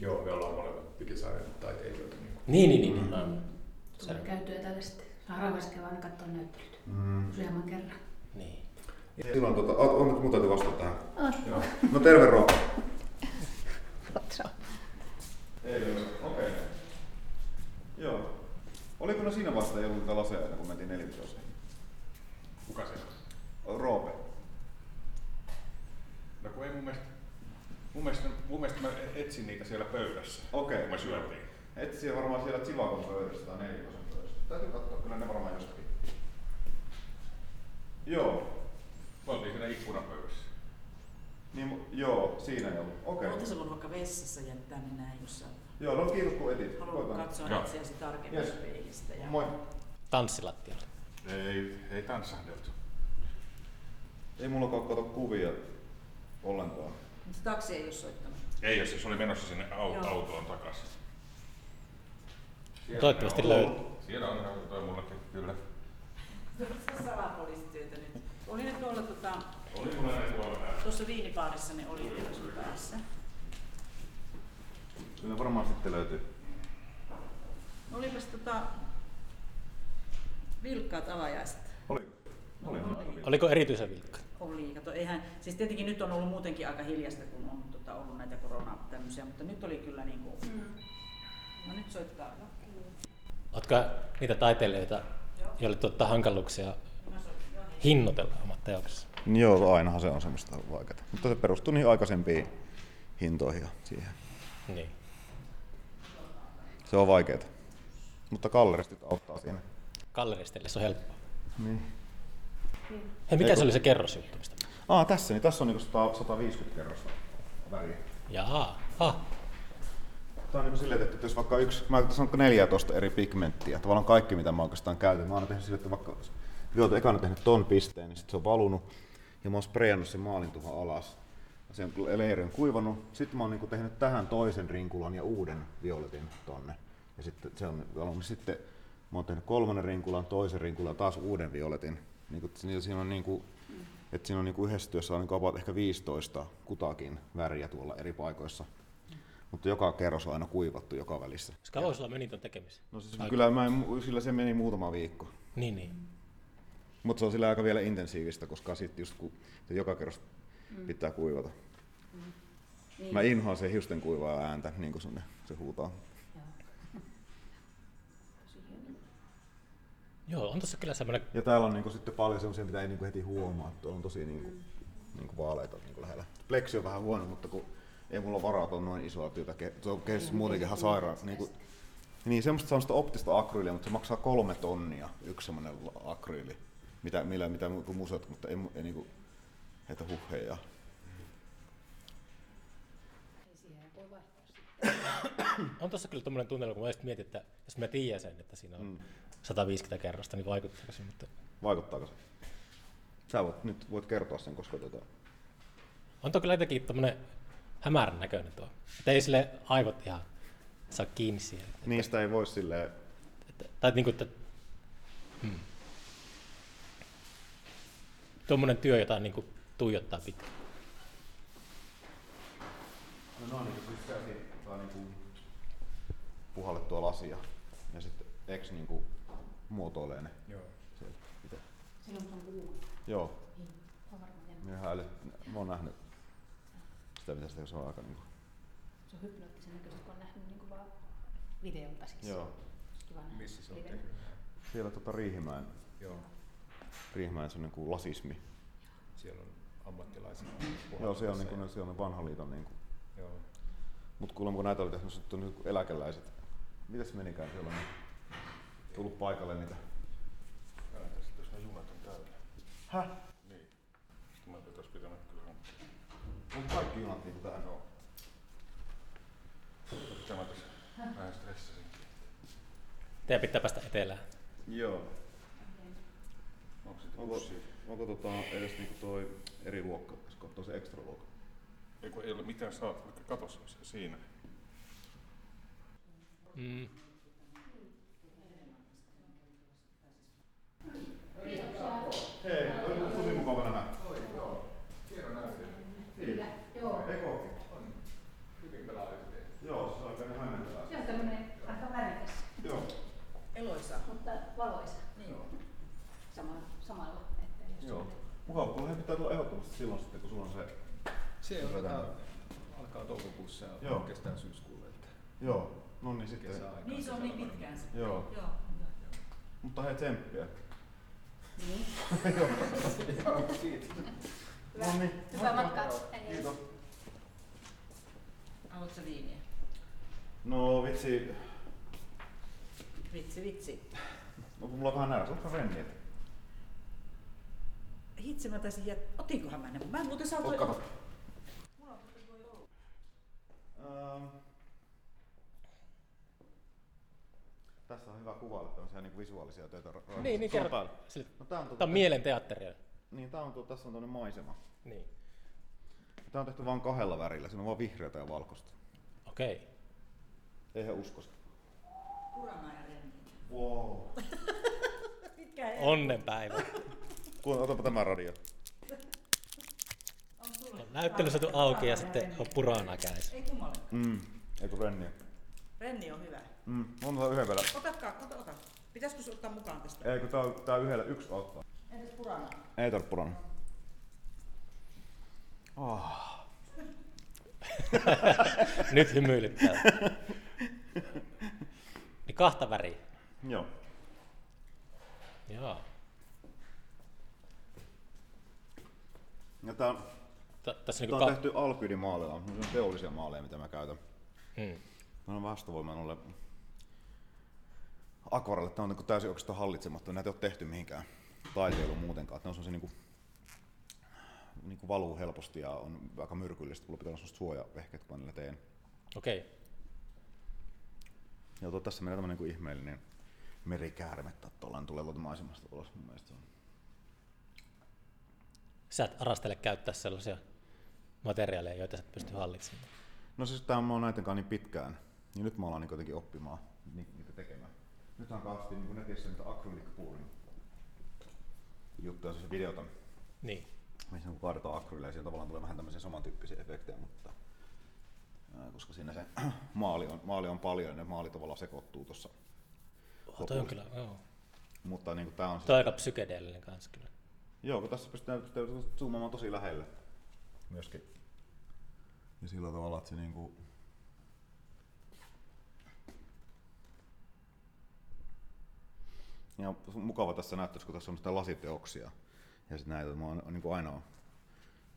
Speaker 8: Joo, me ollaan molemmat Pikisaaren taiteilijoita. Niin
Speaker 1: Niin, niin, niin. aivan.
Speaker 7: Tulee käytyä täällä sitten. Saa rauhassa käydä aina katsoa näyttelyt.
Speaker 2: Mm.
Speaker 7: Useamman kerran.
Speaker 1: Niin.
Speaker 2: Silloin tota, on, on nyt mun täytyy vastata tähän.
Speaker 7: On.
Speaker 2: Joo. No terve Roope.
Speaker 7: Otra.
Speaker 2: Ei okei. Okay. Joo. Oliko ne siinä vasta ei ollut niitä laseja ennen kuin mentiin nelivitoseen?
Speaker 4: Kuka se on?
Speaker 2: Roope.
Speaker 4: No kun ei mun mielestä, mun mielestä, mun mielestä mä etsin niitä siellä pöydässä.
Speaker 2: Okei.
Speaker 4: kun Me syötiin.
Speaker 2: Etsi varmaan siellä Chivakon pöydässä tai nelivitosen pöydässä. Täytyy katsoa, kyllä ne varmaan jossakin. Joo.
Speaker 4: Me oltiin siinä ikkunapöydässä.
Speaker 2: Niin, mu- joo, siinä ei ollut. Okei.
Speaker 5: Oltaisi voinut vaikka vessassa jättää ne näin, jos sä
Speaker 2: Joo, no kiitos kun etit.
Speaker 5: haluat
Speaker 2: Koitan.
Speaker 5: katsoa
Speaker 4: Joo.
Speaker 5: itseäsi tarkemmin
Speaker 2: Yes.
Speaker 5: peilistä. Ja...
Speaker 2: Moi.
Speaker 1: Tanssilattialla.
Speaker 4: Ei, ei tanssahdeltu.
Speaker 2: Ei mulla kato kuvia ollenkaan.
Speaker 5: Mutta taksi ei ole soittanut.
Speaker 4: Ei, jos se oli menossa sinne au-
Speaker 5: Joo.
Speaker 4: autoon takaisin.
Speaker 1: Toivottavasti
Speaker 4: on.
Speaker 1: löytyy.
Speaker 4: Siellä on toi mullekin kyllä.
Speaker 5: Salapoliisityötä nyt. Oli ne tuolla tota,
Speaker 4: Oli mulla ne tuolla täällä.
Speaker 5: tuossa viinipaarissa ne oli vielä sun päässä.
Speaker 2: Kyllä varmaan sitten löytyy.
Speaker 5: Olipas tota vilkkaat avajaiset.
Speaker 2: Oli. Oli.
Speaker 5: Oli.
Speaker 1: Oliko erityisen vilkka?
Speaker 5: Oli, kato, eihän, siis tietenkin nyt on ollut muutenkin aika hiljasta, kun on tota, ollut näitä korona tämmöisiä, mutta nyt oli kyllä niin kuin, no nyt soittaa. No,
Speaker 1: Oletko niitä taiteilijoita, joille tuottaa hankaluuksia hinnoitella omat teoksensa?
Speaker 2: Joo, ainahan se on semmoista vaikeaa. Mutta se perustuu niihin aikaisempiin hintoihin ja siihen.
Speaker 1: Niin.
Speaker 2: Se on vaikeaa. Mutta galleristit auttaa siinä.
Speaker 1: Galleristeille se on helppoa.
Speaker 2: Niin.
Speaker 1: Hei, mikä
Speaker 2: Eikö-
Speaker 1: se oli se kerrosjuttu? Mistä?
Speaker 2: Ah, tässä, niin tässä on niinku 100, 150 kerrosta väriä.
Speaker 1: Jaa. Ah.
Speaker 2: Tämä on niinku silleen tehty, että jos vaikka yksi, mä tässä on 14 eri pigmenttiä, tavallaan kaikki mitä mä oikeastaan käytän. Mä oon tehnyt silleen, että vaikka olet ekana tehnyt ton pisteen, niin sit se on valunut ja mä oon sprayannut sen maalin tuohon alas. Sen leiri on kuivannut. Sitten mä oon niinku tehnyt tähän toisen rinkulan ja uuden violetin tonne. Ja sitten se on valunut. Sitten mä oon tehnyt kolmannen rinkulan, toisen rinkulan ja taas uuden violetin. Niinku, siinä- siinä on niinku, että siinä on niinku yhdessä työssä on niinku about ehkä 15 kutakin väriä tuolla eri paikoissa. Mutta joka kerros on aina kuivattu joka välissä.
Speaker 1: Kauan sulla meni ton tekemiseen?
Speaker 2: No siis kyllä mä en, sillä se meni muutama viikko.
Speaker 1: Niin, niin.
Speaker 2: Mutta se on sillä aika vielä intensiivistä, koska sitten just kun se joka kerros pitää kuivata.
Speaker 7: Niin.
Speaker 2: Mä inhoan se hiusten kuivaa ääntä, niin kuin se, se huutaa.
Speaker 1: Joo, on tossa kyllä semmoinen,
Speaker 2: Ja täällä on niinku sitten paljon semmoisia, mitä ei niinku heti huomaa. Tuolla on tosi niinku, niinku vaaleita niinku lähellä. Pleksi on vähän huono, mutta kun ei mulla varaa tuon noin isoa työtä. ke- Se on kehitys muutenkin ihan sairaan. Niinku, niin semmoista, semmoista optista akryyliä, mutta se maksaa kolme tonnia yksi semmoinen akryyli. Mitä, millä, mitä mu- kuin museot, mutta ei, ei niinku
Speaker 7: vaihtaa sitten.
Speaker 1: on tossa kyllä tommonen tunnelma, kun mä just mietin, että jos mä tiedän sen, että siinä on
Speaker 2: Mm.
Speaker 1: 150 kerrosta, niin vaikuttaako se, mutta
Speaker 2: Vaikuttaako se? Sä voit, nyt voit kertoa sen, koska tota,
Speaker 1: on toi kyllä jotenkin tommonen hämärän näköinen tuo. Että ei sille aivot ihan saa kiinni siihen.
Speaker 2: Niistä ei voi silleen,
Speaker 1: Että, tai niin kuin, että hmm. tuommoinen työ, jota niin kuin tuijottaa pitkään.
Speaker 2: no, no niin, siis käsi tai niinku puhallettua lasia ja sitten ex niinku muotoilee ne
Speaker 6: Joo.
Speaker 2: sieltä itse.
Speaker 7: Silloin se on kuuma.
Speaker 2: Joo,
Speaker 7: Niin, on varmaan
Speaker 2: mä oon nähnyt sitä, mitä sitä se on aika niinku.
Speaker 7: Se on hypnoottisen näköistä, kun on nähnyt niin kuin vaan videolta siis.
Speaker 2: Joo.
Speaker 7: Kiva nähdä.
Speaker 6: Missä se on tehnyt?
Speaker 2: Siellä tota Riihimäen,
Speaker 6: Joo.
Speaker 2: Riihimäen se on niinku lasismi.
Speaker 6: Siellä on ammattilaisia.
Speaker 2: Joo, se on, niinku,
Speaker 6: Ja-
Speaker 2: ne, se on ne vanhan liiton niinku.
Speaker 6: Joo.
Speaker 2: Mut kuulemma kun näitä oli tehnyt, sitten on niinku eläkeläiset. Mitäs menikään siellä on niin tullut paikalle niitä?
Speaker 4: Äänetä sitten, jos ne junat on täynnä.
Speaker 2: Häh?
Speaker 4: Niin. Sitten mä pitäis pitänyt kyllä hankkia.
Speaker 2: Onko kaikki junat niinku tähän?
Speaker 4: Joo. Tämä tässä vähän stressasinkin.
Speaker 1: Teidän pitää päästä etelään.
Speaker 2: Joo.
Speaker 4: Onko
Speaker 2: Onko, onko tota edes niinku toi eri luokka, jos katsoo se ekstra luokka?
Speaker 4: Ei kun ei ole mitään saat, vaikka katos se siinä.
Speaker 1: Mm.
Speaker 2: Hei, oli tosi mukava nähdä.
Speaker 7: Kyllä, joo.
Speaker 2: Eikö ookin? Joo, se on aika hämmentävää.
Speaker 7: Se on tämmöinen aika värikäs,
Speaker 2: Joo.
Speaker 5: Eloisa.
Speaker 7: mutta valoisa
Speaker 5: Niin.
Speaker 7: sama, samalla. Että jos
Speaker 2: Joo. Mukava, kun he pitää tulla ehdottomasti silloin sitten, kun sulla on se...
Speaker 6: Se on tota, alkaa toukokuussa ja
Speaker 2: Joo.
Speaker 6: kestää syyskuulle. Että
Speaker 2: Joo, no niin sitten.
Speaker 6: kesäaikaan.
Speaker 5: Niin se on niin pitkään se.
Speaker 2: Joo.
Speaker 5: Joo.
Speaker 2: Mutta hei tsemppiä.
Speaker 7: Niin.
Speaker 2: No niin.
Speaker 7: Hyvää matkaa.
Speaker 2: Kiitos.
Speaker 5: Haluatko viiniä?
Speaker 2: No vitsi,
Speaker 5: Vitsi, vitsi.
Speaker 2: no, kun mulla on vähän nälkä, onko renniä?
Speaker 5: Hitsi mä taisin jät... Otinkohan mä ne? Mä en muuten saa
Speaker 2: Ot kato.
Speaker 5: Mulla on muuten voi olla.
Speaker 2: Ähm. Tässä on hyvä kuvailla tämmöisiä niin visuaalisia töitä.
Speaker 1: Niin, niin kerro.
Speaker 2: No, tää on, tuota,
Speaker 1: Tämä on mielen teatteria.
Speaker 2: Niin, tää on, tuo, tässä on tämmöinen maisema.
Speaker 1: Niin.
Speaker 2: Tää on tehty vain kahdella värillä, siinä on vaan vihreätä ja valkoista.
Speaker 1: Okei.
Speaker 2: Eihän uskosta.
Speaker 5: Purana ja renni.
Speaker 2: Wow.
Speaker 5: Mitkä
Speaker 1: Onnenpäivä.
Speaker 2: Kuule, otapa tämä radio.
Speaker 5: On sulle?
Speaker 1: Näyttely saatu auki ja sitten on puraana kädessä.
Speaker 5: Ei kummalle.
Speaker 2: Mm. Eikö renniä?
Speaker 5: Renni on hyvä.
Speaker 2: Mm. On tää yhden vielä.
Speaker 5: Otatkaa, ota, ota. Pitäisikö se ottaa mukaan tästä?
Speaker 2: Eikö tää, on- tää yhdellä yksi ottaa?
Speaker 5: Entäs purana?
Speaker 2: Ei tarvitse purana. Oh.
Speaker 1: Nyt hymyilyttää. Niin kahta väriä.
Speaker 2: Joo.
Speaker 1: Joo.
Speaker 2: Ja tää, on-
Speaker 1: tässä
Speaker 2: tää
Speaker 1: niinku
Speaker 2: on
Speaker 1: ka-
Speaker 2: tehty on teollisia maaleja, mitä mä käytän.
Speaker 1: hmm.
Speaker 2: Mä on vastavoimaan noille akvarelle. Tää on niinku täysin oikeastaan hallitsematta. Näitä ei ole tehty mihinkään taiteiluun muutenkaan. Ne on semmosia niinku, niinku valuu helposti ja on aika myrkyllistä. Mulla pitää olla semmoista suojavehkeet, kun mä niillä teen.
Speaker 1: Okei.
Speaker 2: Ja tuo, tässä menee tämmönen niinku ihmeellinen merikäärme tai tuollainen tulee tuolta maisemasta ulos. Mun mielestä se on.
Speaker 1: Sä et arastele käyttää sellaisia materiaaleja, joita sä et pysty hallitsemaan.
Speaker 2: No siis tää on, mä oon näiden kanssa niin pitkään, niin nyt mä alan niin jotenkin oppimaan ni- niitä tekemään. Nyt on kanssa niin netissä niitä acrylic pouring juttuja, siis videota,
Speaker 1: Niin.
Speaker 2: missä niin kaadetaan akryyliä ja siellä tavallaan tulee vähän tämmöisiä samantyyppisiä efektejä, mutta ää, koska siinä se maali on, maali on paljon ja ne maali tavallaan sekoittuu tuossa.
Speaker 1: Oh, toi on kyllä, joo.
Speaker 2: Mutta niin tää on siis,
Speaker 1: Toi aika psykedeellinen kanssa kyllä.
Speaker 2: joo, kun tässä pystytään, pystytään zoomaamaan tosi lähelle myöskin. Ja sillä tavalla, että se niinku, Ja on mukava tässä näyttössä, kun tässä on sitä lasiteoksia. Ja sitten näitä, mä oon niin kuin ainoa.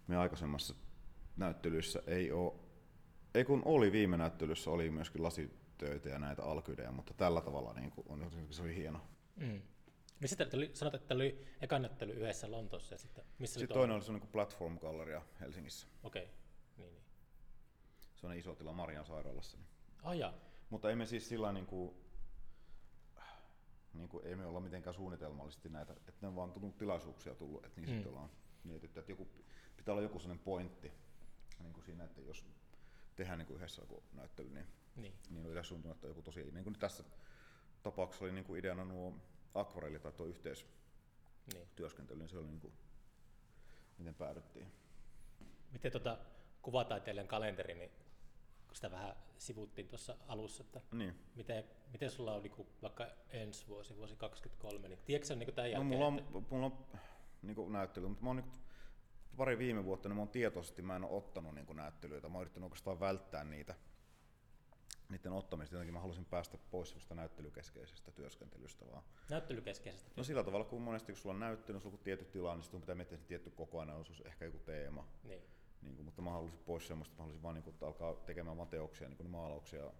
Speaker 2: Meidän aikaisemmassa näyttelyssä ei ole, ei kun oli viime näyttelyssä, oli myöskin lasitöitä ja näitä alkydejä, mutta tällä tavalla niin kuin on, se oli hieno.
Speaker 1: Mm. Niin sitten tuli, sanot, että oli eka näyttely yhdessä Lontoossa ja sitten missä
Speaker 2: Sitten
Speaker 1: oli
Speaker 2: toinen oli se niin kuin Platform Galleria Helsingissä.
Speaker 1: Okei, niin, niin.
Speaker 2: Se on iso tila Marian sairaalassa. Niin.
Speaker 1: Jaa.
Speaker 2: Mutta emme siis sillä niin kuin, niin kuin, ei me olla mitenkään suunnitelmallisesti näitä, että ne on vaan tullut tilaisuuksia tullut, että niin
Speaker 1: Mm.
Speaker 2: sitten ollaan mietitty, että joku, pitää olla joku sellainen pointti niin kuin siinä, että jos tehdään niin kuin yhdessä joku näyttely, niin
Speaker 1: Niin.
Speaker 2: Niin on yleensä tuntunut, että joku tosi, niin kuin tässä tapauksessa oli niin kuin ideana nuo akvarelli tai tuo yhteistyöskentely,
Speaker 1: Niin.
Speaker 2: niin se oli niin kuin, miten päädyttiin.
Speaker 1: Miten tuota kuvataiteilijan kalenteri, niin kun sitä vähän sivuttiin tuossa alussa, että
Speaker 2: Niin.
Speaker 1: miten, miten sulla on niin vaikka ensi vuosi, vuosi 2023, niin tiedätkö niin tämän
Speaker 2: No,
Speaker 1: jälkeen?
Speaker 2: mulla on,
Speaker 1: että,
Speaker 2: mulla on niin näyttely, mutta mä oon nyt pari viime vuotta, niin mä oon tietoisesti, mä en ole ottanut niin näyttelyitä. Mä oon yrittänyt oikeastaan välttää niitä, niiden ottamista. Jotenkin mä halusin päästä pois semmoista näyttelykeskeisestä työskentelystä vaan.
Speaker 1: näyttelykeskeisestä?
Speaker 2: No sillä tavalla, kun monesti kun sulla on näyttely, sulla on tietty tilanne, niin sitten pitää miettiä se tietty kokonaisuus, ehkä joku teema.
Speaker 1: Niin.
Speaker 2: Niin kuin, mutta mä halusin pois semmoista, mä halusin vaan niin kuin, että alkaa tekemään vaan teoksia, niin kuin maalauksia,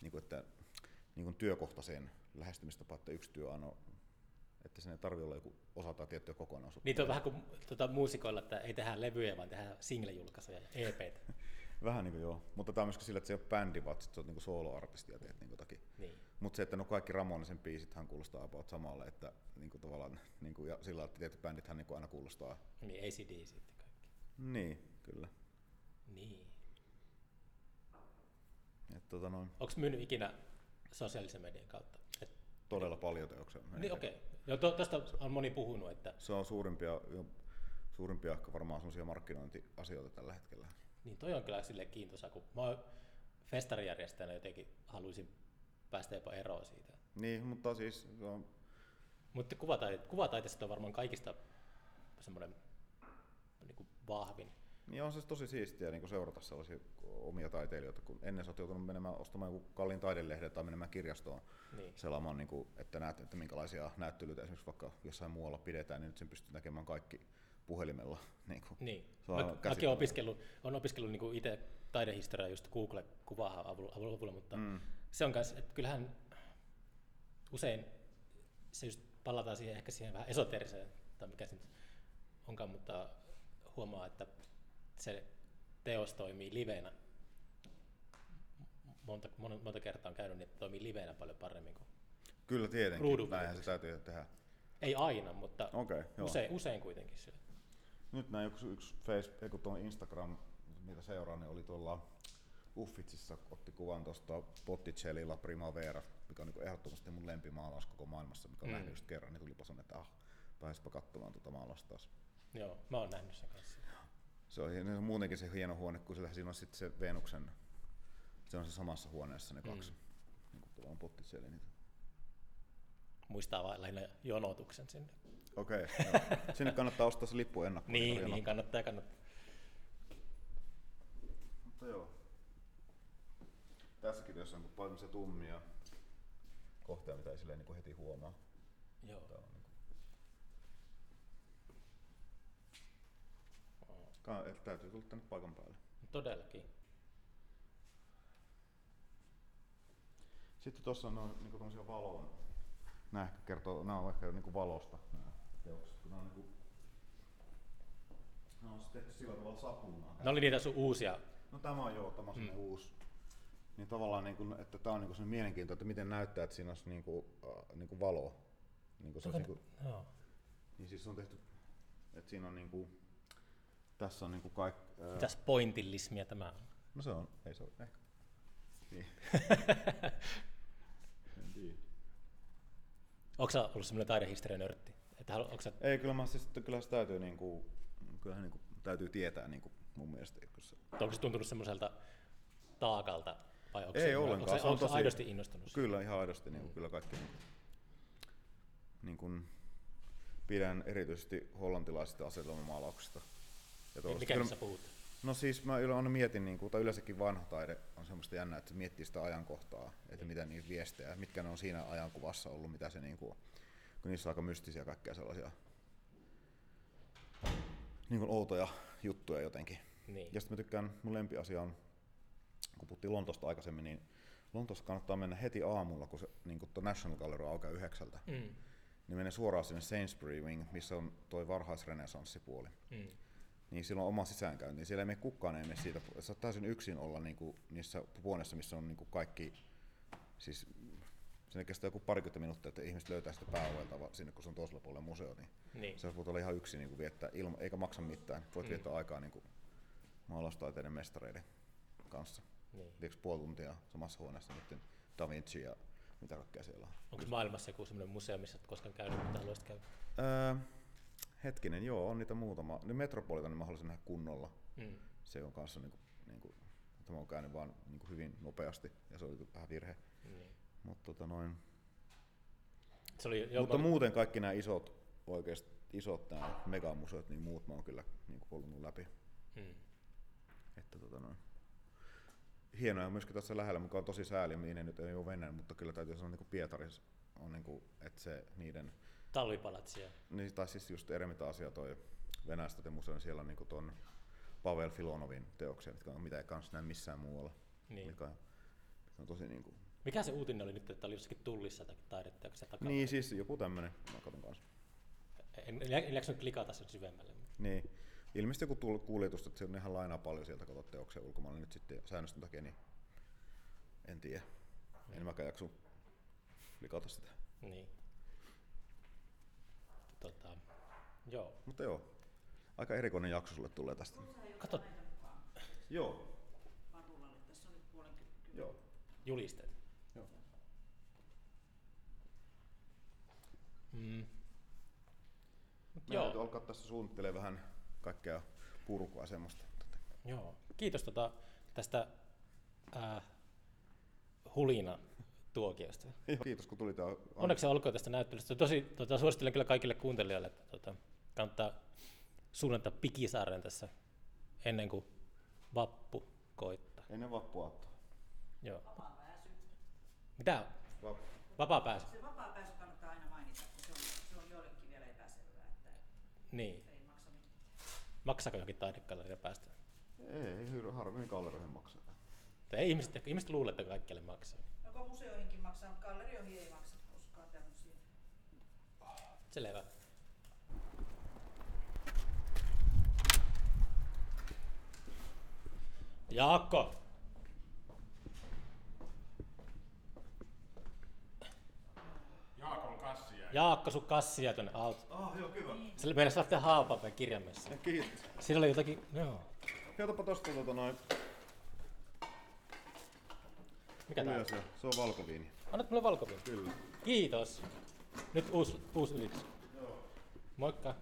Speaker 2: niin kuin, että niin kuin työkohtaiseen lähestymistapaan, että yksi työ on, että sen ei tarvitse olla joku osa tai tiettyä kokonaisuutta.
Speaker 1: Niitä on vähän kuin tuota, muusikoilla, että ei tehdä levyjä, vaan tehdään single-julkaisuja ja E EPtä.
Speaker 2: Vähän niin kuin joo, mutta tämä on myöskin sillä, että se ei ole bändi, vaan sit sä oot niin soloartisti ja teet niin jotakin.
Speaker 1: Niin.
Speaker 2: Mutta se, että no kaikki Ramonisen biisithän kuulostaa about samalle, että niin kuin tavallaan, niin kuin, ja sillä että tietyt bändithän niin kuin aina kuulostaa.
Speaker 1: Niin, ACD sitten.
Speaker 2: Niin, kyllä.
Speaker 1: Niin.
Speaker 2: Et, tota, noin,
Speaker 1: Onko myynyt ikinä sosiaalisen median kautta? Et,
Speaker 2: todella paljon teoksia.
Speaker 1: niin okei. Okay. Joo, to, tosta on moni puhunut, että
Speaker 2: Se on suurimpia, jo, suurimpia ehkä varmaan semmoisia markkinointiasioita tällä hetkellä.
Speaker 1: niin toi on kyllä sille kiintoisa, kun mä oon festarijärjestäjänä jotenkin haluaisin päästä jopa eroon siitä.
Speaker 2: Niin, mutta siis se on,
Speaker 1: Mutta kuvataite, kuvataiteesta on varmaan kaikista semmoinen vahvin.
Speaker 2: niin on se tosi siistiä niin seurata sellaisia omia taiteilijoita, kun ennen sä oot joutunut menemään ostamaan joku kalliin taidelehden tai menemään kirjastoon
Speaker 1: Niin.
Speaker 2: selaamaan, niin kuin, että näet, että minkälaisia näyttelyitä esimerkiksi vaikka jossain muualla pidetään, niin nyt sen pystyy näkemään kaikki puhelimella. Niin, kuin.
Speaker 1: Niin. Mä, mäkin olen opiskellut, olen opiskellut niin itse taidehistoriaa just Google-kuvahan avulla, avulla mutta mm. se on myös, että kyllähän usein se just palataan siihen, ehkä siihen vähän esoteeriseen, tai mikä se nyt onkaan, mutta huomaa, että se teos toimii livenä. Monta, monta, kertaa on käynyt, niin että toimii livenä paljon paremmin kuin
Speaker 2: Kyllä tietenkin,
Speaker 1: Ruudun
Speaker 2: näinhän se täytyy tehdä.
Speaker 1: ei aina, mutta
Speaker 2: Okei, joo.
Speaker 1: usein, usein kuitenkin sillä.
Speaker 2: Nyt näin yksi, yksi Facebook, kun tuon Instagram, mitä seuraan, niin oli tuolla Uffitsissa, otti kuvan tuosta Botticellilla Primavera, mikä on niin ehdottomasti mun lempimaalaus koko maailmassa, mikä on
Speaker 1: Mm.
Speaker 2: nähnyt just kerran, niin tulipa sanoa, että ah, pääsipä katsomaan tuota maalausta taas.
Speaker 1: Joo, mä oon nähnyt sen kanssa.
Speaker 2: Se on, se on muutenkin se hieno huone, kun sillä siinä on sitten se Venuksen, se on se samassa huoneessa ne kaksi, mm. niin kuin tuolla on Botticelli. Niin.
Speaker 1: Muistaa vain lähinnä jonotuksen sinne.
Speaker 2: Okei, okay, sinne kannattaa ostaa se lippu ennakkoon.
Speaker 1: Niin,
Speaker 2: Hieno.
Speaker 1: niin kannattaa, kannattaa.
Speaker 2: Mutta joo. Tässäkin jos on paljon se tummia kohtia, mitä ei silleen niin kuin heti huomaa.
Speaker 1: Joo.
Speaker 2: Tää on niin kuin... Ka- et täytyy tulla tänne paikan päälle.
Speaker 1: Todellakin.
Speaker 2: Sitten tuossa on noin tommosia valoon. Nää ehkä kertoo, nää on ehkä niinku valosta nää teokset, kun nää on niinku Nää on siis tehty sillä tavalla sapunaa.
Speaker 1: Ne oli niitä sun uusia.
Speaker 2: No tämä on joo, tämä on mm. uusi. Niin tavallaan, niin kuin, että tämä on niin mielenkiintoista, että miten näyttää, että siinä olisi niin kuin, äh, niin kuin valo. Niin, kuin se olisi, niin, kuin,
Speaker 1: Joo.
Speaker 2: niin siis se on tehty, että siinä on niin kuin, tässä on niin kuin kaikki... Äh,
Speaker 1: Mitäs pointillismia tämä on?
Speaker 2: no se on, ei se ole, ehkä. Niin.
Speaker 1: Onko sä ollut semmoinen taidehistorian nörtti? Että halu- onko sä,
Speaker 2: Ei, kyllä, mä, siis, kyllä se täytyy, niin kuin, kyllähän niin kuin, täytyy tietää niin kuin, mun mielestä. Kun se,
Speaker 1: onko se tuntunut semmoiselta taakalta? Vai onko
Speaker 2: Ei
Speaker 1: se,
Speaker 2: ollenkaan,
Speaker 1: Onko se,
Speaker 2: se on
Speaker 1: onko se
Speaker 2: tosi-
Speaker 1: aidosti innostunut?
Speaker 2: Kyllä, ihan aidosti. Niin kuin, kyllä kaikki niin kuin, niin kuin, pidän erityisesti hollantilaisista asetelmamaalauksista. Ja tuollaista.
Speaker 1: Mikä
Speaker 2: Kyllä-
Speaker 1: sä puhut?
Speaker 2: No siis mä aina mietin, niin kuin, tai yleensäkin vanha taide on semmoista jännää, että se miettii sitä ajankohtaa, että mitä niitä viestejä, mitkä ne on siinä ajankuvassa ollut, mitä se niin kuin, kun niissä on aika mystisiä kaikkea sellaisia niin kuin outoja juttuja jotenkin.
Speaker 1: Niin.
Speaker 2: Ja sitten mä tykkään, mun lempiasia on, kun puhuttiin Lontosta aikaisemmin, niin Lontoossa kannattaa mennä heti aamulla, kun se niin kun tuo National Gallery aukeaa yhdeksältä.
Speaker 1: Mm.
Speaker 2: Niin menee suoraan sinne Sainsbury Wing, missä on toi varhaisrenesanssipuoli.
Speaker 1: Mm.
Speaker 2: Niin sillä on oma sisäänkäynti. Niin siellä ei mene kukaan ei mene siitä. Sä oot täysin yksin olla niinku niissä huoneissa, missä on niinku kaikki, siis sinne kestää joku parikymmentä minuuttia, että ihmiset löytää sitä pääovelta sinne, kun se on toisella puolella museo, niin,
Speaker 1: Niin.
Speaker 2: sä voit olla ihan yksin niin viettää, ilma, eikä maksa mitään. Voit viettää aikaa niin kuin maalaustaiteiden mestareiden kanssa.
Speaker 1: Niin.
Speaker 2: Tiedätkö, puoli tuntia samassa huoneessa niiden Da Vinci ja mitä kaikkea siellä on.
Speaker 1: Onko maailmassa joku semmoinen museo, missä et koskaan käynyt, mutta haluaisit käydä?
Speaker 2: Öö, hetkinen, joo, on niitä muutama. Nyt Metropolitanin mä haluaisin nähdä kunnolla.
Speaker 1: Mm.
Speaker 2: Se on kanssa niinku, niinku, että mä oon käynyt vaan niinku hyvin nopeasti ja se oli vähän virhe.
Speaker 1: Niin.
Speaker 2: Mutta tota noin.
Speaker 1: Se oli, joo,
Speaker 2: Mutta
Speaker 1: mä-
Speaker 2: muuten kaikki nämä isot, oikeasti isot nämä megamuseot, niin muut mä oon kyllä niinku kolunut läpi.
Speaker 1: Mm.
Speaker 2: Että tota noin. Hienoja myöskin tässä lähellä, mikä on tosi sääli, minne nyt ei ole Venäjä, mutta kyllä täytyy sanoa, niin Pietaris on, niin kuin, että se niiden,
Speaker 1: Talvipalatsia.
Speaker 2: niin, tai siis just Eremita-asia toi Venäjästä museo, siellä on niin tuon Pavel Filonovin teoksia, mitkä on mitä ei kans näe missään muualla.
Speaker 1: Niin.
Speaker 2: Mikä, on, mikä on tosi niin kuin,
Speaker 1: Mikä se uutinen oli nyt, että oli jossakin tullissa tai taideteoksessa takana?
Speaker 2: niin siis joku tämmönen, mä katson kanssa.
Speaker 1: En, en, en jaksanut klikata sen syvemmälle.
Speaker 2: Niin. Ilmeisesti joku tull- kuljetus, että se on ihan lainaa paljon sieltä katsot teoksia ulkomailla nyt sitten säännöstön takia, niin en tiedä. En mäkään jaksu klikata sitä.
Speaker 1: Niin. Tota, joo.
Speaker 2: Mutta joo, aika erikoinen jakso sulle tulee tästä.
Speaker 1: Kato
Speaker 2: Joo.
Speaker 5: Parulalle, tässä on nyt puolen
Speaker 2: Joo.
Speaker 1: julisteet.
Speaker 2: Joo.
Speaker 1: Mm. Mut
Speaker 2: Joo.
Speaker 1: joo,
Speaker 2: alkaa tässä suunnittelemaan vähän kaikkea purkua semmoista.
Speaker 1: joo. Kiitos tota, tästä äh, hulina tuokiosta.
Speaker 2: Joo, Kiitos kun tulit. ja-
Speaker 1: Onneksi olkoon tästä näyttelystä. Tosi, tota, suosittelen kyllä kaikille kuuntelijoille, että tota, kannattaa suunnata Pikisaaren tässä ennen kuin vappu koittaa.
Speaker 2: Ennen vappuaattoa.
Speaker 1: Joo.
Speaker 5: Vapaa pääsy.
Speaker 1: Mitä?
Speaker 2: Vappu.
Speaker 1: Vapaa pääsy.
Speaker 5: Se vapaa pääsy kannattaa aina mainita, kun se on, se on joillekin vielä epäselvää, että
Speaker 1: Niin.
Speaker 5: ei maksa mitään.
Speaker 1: Maksaako jokin taidekalleria päästä?
Speaker 2: Ei, harvemmin gallerioihin maksaa.
Speaker 1: Ei ihmiset, ihmiset luulee, että kaikkialle maksaa.
Speaker 5: Joko museoihinkin maksaa, mutta gallerioihin ei maksa koskaan tämmöisiä.
Speaker 1: Selvä. Jaakko!
Speaker 4: Jaakon kassi jäi.
Speaker 1: Jaakko, sun kassi jäi tuonne auto.
Speaker 2: Ah, joo, kyllä.
Speaker 1: Se meinasi lähteä Haapapeen kirjamessa.
Speaker 2: Kiitos.
Speaker 1: Siinä oli jotakin, joo.
Speaker 2: Katsopa tosta tota noin.
Speaker 1: Mikä tää on?
Speaker 2: Se, se on valkoviini.
Speaker 1: Annat mulle valkoviini.
Speaker 2: Kyllä.
Speaker 1: Kiitos. Nyt uusi, uusi ylitys. Moikka.